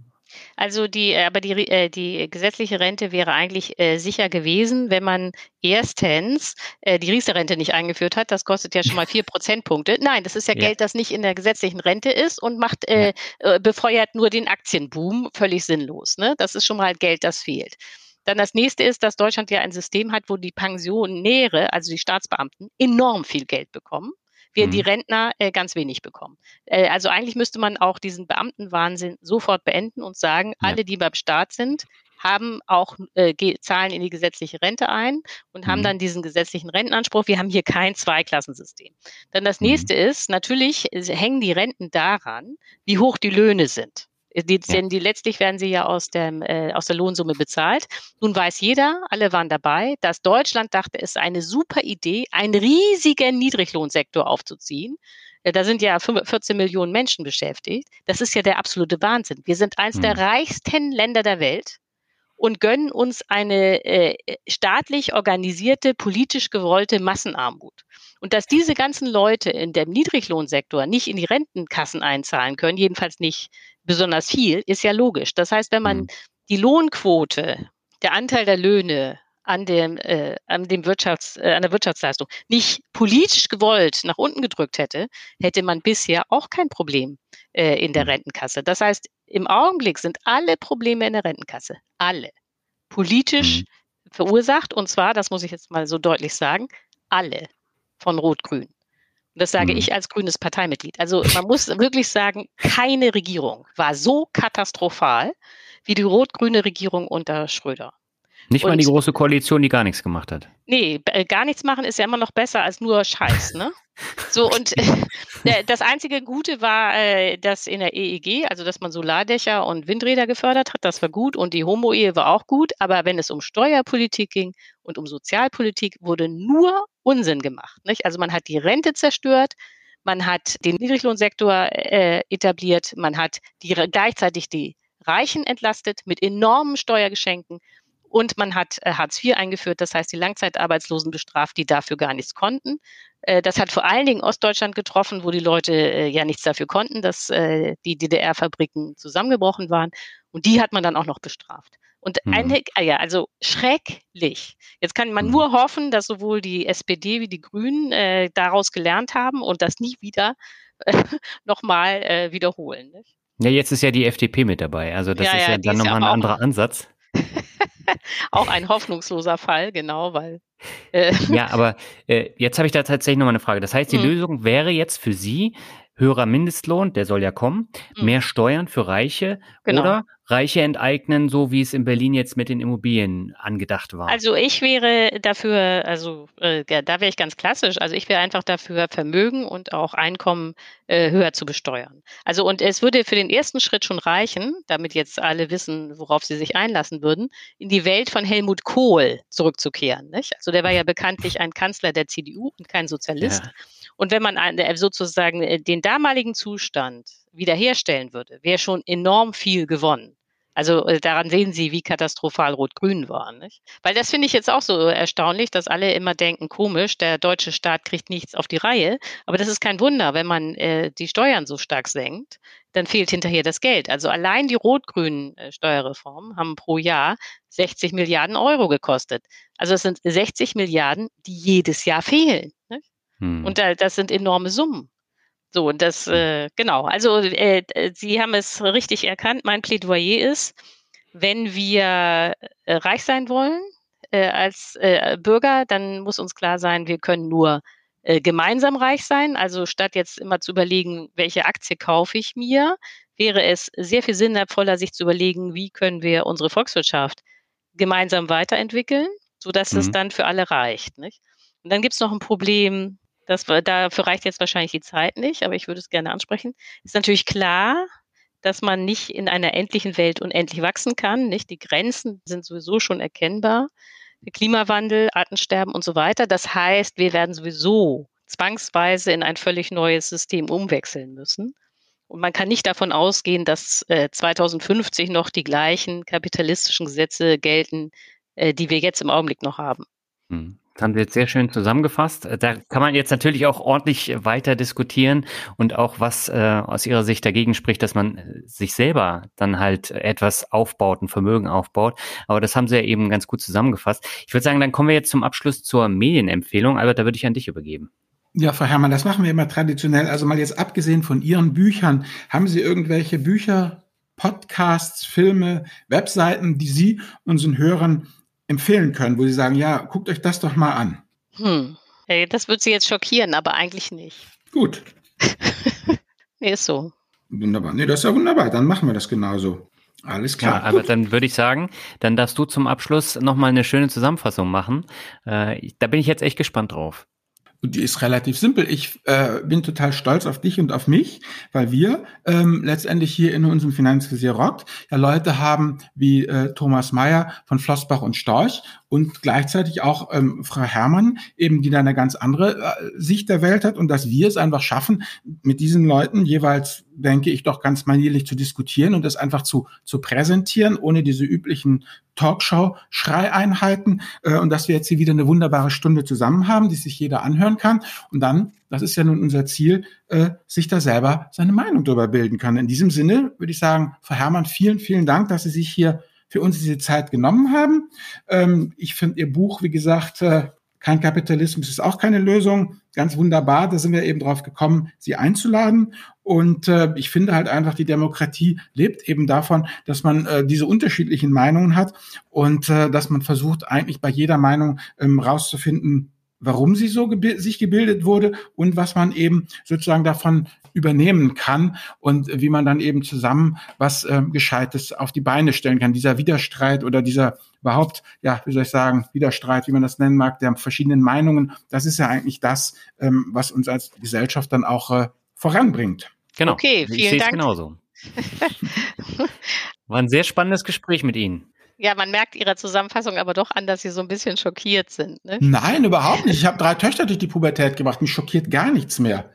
Also die, äh, aber die, äh, die gesetzliche Rente wäre eigentlich äh, sicher gewesen, wenn man erstens äh, die Riester-Rente nicht eingeführt hat. Das kostet ja schon mal vier Prozentpunkte. Nein, das ist ja, ja, Geld, das nicht in der gesetzlichen Rente ist und macht, äh. Äh, befeuert nur den Aktienboom. Völlig sinnlos. Ne? Das ist schon mal Geld, das fehlt. Dann das nächste ist, dass Deutschland ja ein System hat, wo die Pensionäre, also die Staatsbeamten, enorm viel Geld bekommen wir mhm. die Rentner äh, ganz wenig bekommen. Äh, also eigentlich müsste man auch diesen Beamtenwahnsinn sofort beenden und sagen, ja. alle, die beim Staat sind, haben auch äh, zahlen in die gesetzliche Rente ein und mhm. haben dann diesen gesetzlichen Rentenanspruch. Wir haben hier kein Zweiklassensystem. Dann das mhm. nächste mhm. ist, natürlich hängen die Renten daran, wie hoch die Löhne sind. Die, denn die letztlich werden sie ja aus, dem, äh, aus der Lohnsumme bezahlt. Nun weiß jeder, alle waren dabei, dass Deutschland dachte, es ist eine super Idee, einen riesigen Niedriglohnsektor aufzuziehen. Äh, da sind ja 14 Millionen Menschen beschäftigt. Das ist ja der absolute Wahnsinn. Wir sind eines hm. der reichsten Länder der Welt und gönnen uns eine äh, staatlich organisierte, politisch gewollte Massenarmut. Und dass diese ganzen Leute in dem Niedriglohnsektor nicht in die Rentenkassen einzahlen können, jedenfalls nicht besonders viel, ist ja logisch. Das heißt, wenn man mhm. die Lohnquote, der Anteil der Löhne an dem, äh, an dem Wirtschafts, äh, an der Wirtschaftsleistung nicht politisch gewollt nach unten gedrückt hätte, hätte man bisher auch kein Problem äh, in der mhm. Rentenkasse. Das heißt, im Augenblick sind alle Probleme in der Rentenkasse, alle, politisch mhm. verursacht. Und zwar, das muss ich jetzt mal so deutlich sagen, alle von Rot-Grün. Und das sage mhm. ich als grünes Parteimitglied. Also man muss wirklich sagen, keine Regierung war so katastrophal wie die rot-grüne Regierung unter Schröder. Nicht mal die große Koalition, die gar nichts gemacht hat. Nee, äh, gar nichts machen ist ja immer noch besser als nur Scheiß, ne? So, und äh, das einzige Gute war, äh, dass in der EEG, also dass man Solardächer und Windräder gefördert hat, das war gut und die Homo-Ehe war auch gut, aber wenn es um Steuerpolitik ging und um Sozialpolitik, wurde nur Unsinn gemacht. Nicht? Also man hat die Rente zerstört, man hat den Niedriglohnsektor äh, etabliert, man hat die, gleichzeitig die Reichen entlastet mit enormen Steuergeschenken und man hat äh, Hartz IV eingeführt, das heißt die Langzeitarbeitslosen bestraft, die dafür gar nichts konnten. Äh, das hat vor allen Dingen Ostdeutschland getroffen, wo die Leute äh, ja nichts dafür konnten, dass die DDR-Fabriken zusammengebrochen waren. Und die hat man dann auch noch bestraft. Und mhm. eine, ah ja, also schrecklich. Jetzt kann man mhm. nur hoffen, dass sowohl die SPD wie die Grünen äh, daraus gelernt haben und das nie wieder äh, nochmal äh, wiederholen. Nicht? Ja, jetzt ist ja die FDP mit dabei. Also das ja, ist ja, ja dann nochmal ein anderer Ansatz. auch ein hoffnungsloser Fall, genau, weil. Äh ja, aber äh, jetzt habe ich da tatsächlich nochmal eine Frage. Das heißt, die hm. Lösung wäre jetzt für Sie höherer Mindestlohn, der soll ja kommen, hm. mehr Steuern für Reiche genau. oder Reiche enteignen, so wie es in Berlin jetzt mit den Immobilien angedacht war? Also ich wäre dafür, also äh, da wäre ich ganz klassisch, also ich wäre einfach dafür, Vermögen und auch Einkommen äh, höher zu besteuern. Also und es würde für den ersten Schritt schon reichen, damit jetzt alle wissen, worauf sie sich einlassen würden, in die Welt von Helmut Kohl zurückzukehren. Nicht? Also der war ja bekanntlich ein Kanzler der CDU und kein Sozialist. Ja. Und wenn man äh, sozusagen äh, den damaligen Zustand wiederherstellen würde, wäre schon enorm viel gewonnen. Also äh, daran sehen Sie, wie katastrophal Rot-Grün war. Nicht? Weil das finde ich jetzt auch so erstaunlich, dass alle immer denken, komisch, der deutsche Staat kriegt nichts auf die Reihe. Aber das ist kein Wunder, wenn man äh, die Steuern so stark senkt, dann fehlt hinterher das Geld. Also allein die rot-grünen äh, Steuerreformen haben pro Jahr 60 Milliarden Euro gekostet. Also es sind 60 Milliarden, die jedes Jahr fehlen. Nicht? Hm. Und da, das sind enorme Summen. So, und das, äh, genau. Also, äh, Sie haben es richtig erkannt. Mein Plädoyer ist, wenn wir äh, reich sein wollen äh, als äh, Bürger, dann muss uns klar sein, wir können nur äh, gemeinsam reich sein. Also statt jetzt immer zu überlegen, welche Aktie kaufe ich mir, wäre es sehr viel sinnvoller, sich zu überlegen, wie können wir unsere Volkswirtschaft gemeinsam weiterentwickeln, sodass mhm. es dann für alle reicht. Nicht? Und dann gibt es noch ein Problem, das, dafür reicht jetzt wahrscheinlich die Zeit nicht, aber ich würde es gerne ansprechen. Ist natürlich klar, dass man nicht in einer endlichen Welt unendlich wachsen kann. Nicht? Die Grenzen sind sowieso schon erkennbar. Klimawandel, Artensterben und so weiter. Das heißt, wir werden sowieso zwangsweise in ein völlig neues System umwechseln müssen. Und man kann nicht davon ausgehen, dass äh, 2050 noch die gleichen kapitalistischen Gesetze gelten, äh, die wir jetzt im Augenblick noch haben. Hm. Das haben Sie jetzt sehr schön zusammengefasst. Da kann man jetzt natürlich auch ordentlich weiter diskutieren und auch was äh, aus Ihrer Sicht dagegen spricht, dass man äh, sich selber dann halt etwas aufbaut, ein Vermögen aufbaut. Aber das haben Sie ja eben ganz gut zusammengefasst. Ich würde sagen, dann kommen wir jetzt zum Abschluss zur Medienempfehlung. Albert, da würde ich an dich übergeben. Ja, Frau Herrmann, das machen wir immer traditionell. Also mal jetzt abgesehen von Ihren Büchern, haben Sie irgendwelche Bücher, Podcasts, Filme, Webseiten, die Sie unseren Hörern empfehlen können, wo Sie sagen, ja, guckt euch das doch mal an? Hm. Hey, das wird Sie jetzt schockieren, aber eigentlich nicht. Gut. nee, ist so. Wunderbar. Nee, das ist ja wunderbar. Dann machen wir das genauso. Alles klar. Ja, aber dann würde ich sagen, dann darfst du zum Abschluss nochmal eine schöne Zusammenfassung machen. Äh, da bin ich jetzt echt gespannt drauf. Die ist relativ simpel. Ich äh, bin total stolz auf dich und auf mich, weil wir ähm, letztendlich hier in unserem Finanzvisier rockt ja Leute haben wie äh, Thomas Mayer von Flossbach und Storch und gleichzeitig auch ähm, Frau Herrmann, eben die da eine ganz andere äh, Sicht der Welt hat und dass wir es einfach schaffen, mit diesen Leuten jeweils, denke ich, doch ganz manierlich zu diskutieren und das einfach zu, zu präsentieren, ohne diese üblichen Talkshow-Schreieinheiten äh, und dass wir jetzt hier wieder eine wunderbare Stunde zusammen haben, die sich jeder anhören kann und dann, das ist ja nun unser Ziel, äh, sich da selber seine Meinung darüber bilden kann. In diesem Sinne würde ich sagen, Frau Herrmann, vielen, vielen Dank, dass Sie sich hier für uns diese Zeit genommen haben. Ähm, ich finde Ihr Buch, wie gesagt, äh, kein Kapitalismus ist auch keine Lösung. Ganz wunderbar. Da sind wir eben drauf gekommen, Sie einzuladen. Und äh, ich finde halt einfach, die Demokratie lebt eben davon, dass man äh, diese unterschiedlichen Meinungen hat und äh, dass man versucht, eigentlich bei jeder Meinung ähm, rauszufinden, warum sie so gebi sich gebildet wurde und was man eben sozusagen davon übernehmen kann und wie man dann eben zusammen was äh, Gescheites auf die Beine stellen kann. Dieser Widerstreit oder dieser überhaupt, ja, wie soll ich sagen, Widerstreit, wie man das nennen mag, der verschiedenen Meinungen, das ist ja eigentlich das, ähm, was uns als Gesellschaft dann auch äh, voranbringt. Genau. Okay, vielen ich sehe es genauso. War ein sehr spannendes Gespräch mit Ihnen. Ja, man merkt Ihrer Zusammenfassung aber doch an, dass Sie so ein bisschen schockiert sind. Ne? Nein, überhaupt nicht. Ich habe drei Töchter durch die Pubertät gemacht. Mich schockiert gar nichts mehr.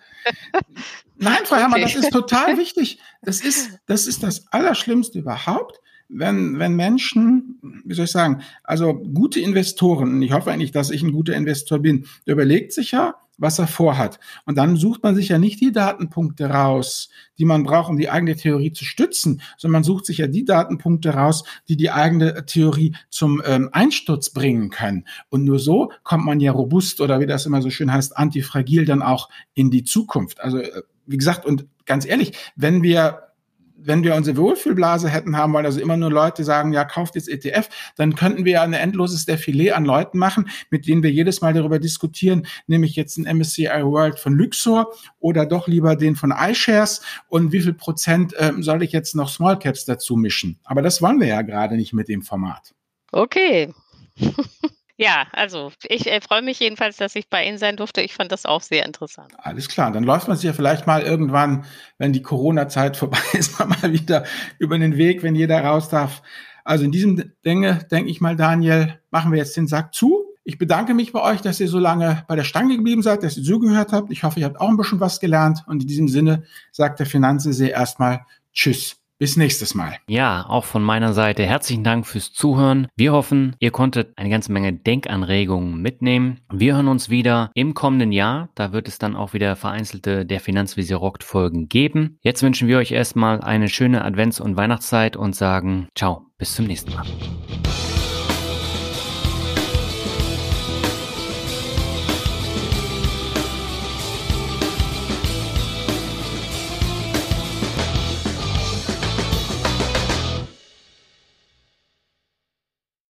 Nein, Frau Herrmann, okay. das ist total wichtig. Das ist, das ist das Allerschlimmste überhaupt, wenn, wenn Menschen, wie soll ich sagen, also gute Investoren, und ich hoffe eigentlich, dass ich ein guter Investor bin, der überlegt sich ja, was er vorhat. Und dann sucht man sich ja nicht die Datenpunkte raus, die man braucht, um die eigene Theorie zu stützen, sondern man sucht sich ja die Datenpunkte raus, die die eigene Theorie zum ähm, Einsturz bringen können. Und nur so kommt man ja robust oder wie das immer so schön heißt, antifragil dann auch in die Zukunft. Also äh, wie gesagt, und ganz ehrlich, wenn wir wenn wir unsere Wohlfühlblase hätten haben wollen, also immer nur Leute sagen, ja, kauft jetzt ETF, dann könnten wir ja ein endloses Defilé an Leuten machen, mit denen wir jedes Mal darüber diskutieren, nehme ich jetzt einen MSCI World von Luxor oder doch lieber den von iShares und wie viel Prozent äh, soll ich jetzt noch Small Caps dazu mischen? Aber das wollen wir ja gerade nicht mit dem Format. Okay. Ja, also ich äh, freue mich jedenfalls, dass ich bei Ihnen sein durfte. Ich fand das auch sehr interessant. Alles klar, dann läuft man sich ja vielleicht mal irgendwann, wenn die Corona-Zeit vorbei ist, mal wieder über den Weg, wenn jeder raus darf. Also in diesem Dinge, denke ich mal, Daniel, machen wir jetzt den Sack zu. Ich bedanke mich bei euch, dass ihr so lange bei der Stange geblieben seid, dass ihr zugehört habt. Ich hoffe, ihr habt auch ein bisschen was gelernt. Und in diesem Sinne sagt der Finanzsee erstmal Tschüss. Bis nächstes Mal. Ja, auch von meiner Seite herzlichen Dank fürs Zuhören. Wir hoffen, ihr konntet eine ganze Menge Denkanregungen mitnehmen. Wir hören uns wieder im kommenden Jahr. Da wird es dann auch wieder vereinzelte der Finanzvisier Rockt Folgen geben. Jetzt wünschen wir euch erstmal eine schöne Advents- und Weihnachtszeit und sagen ciao, bis zum nächsten Mal.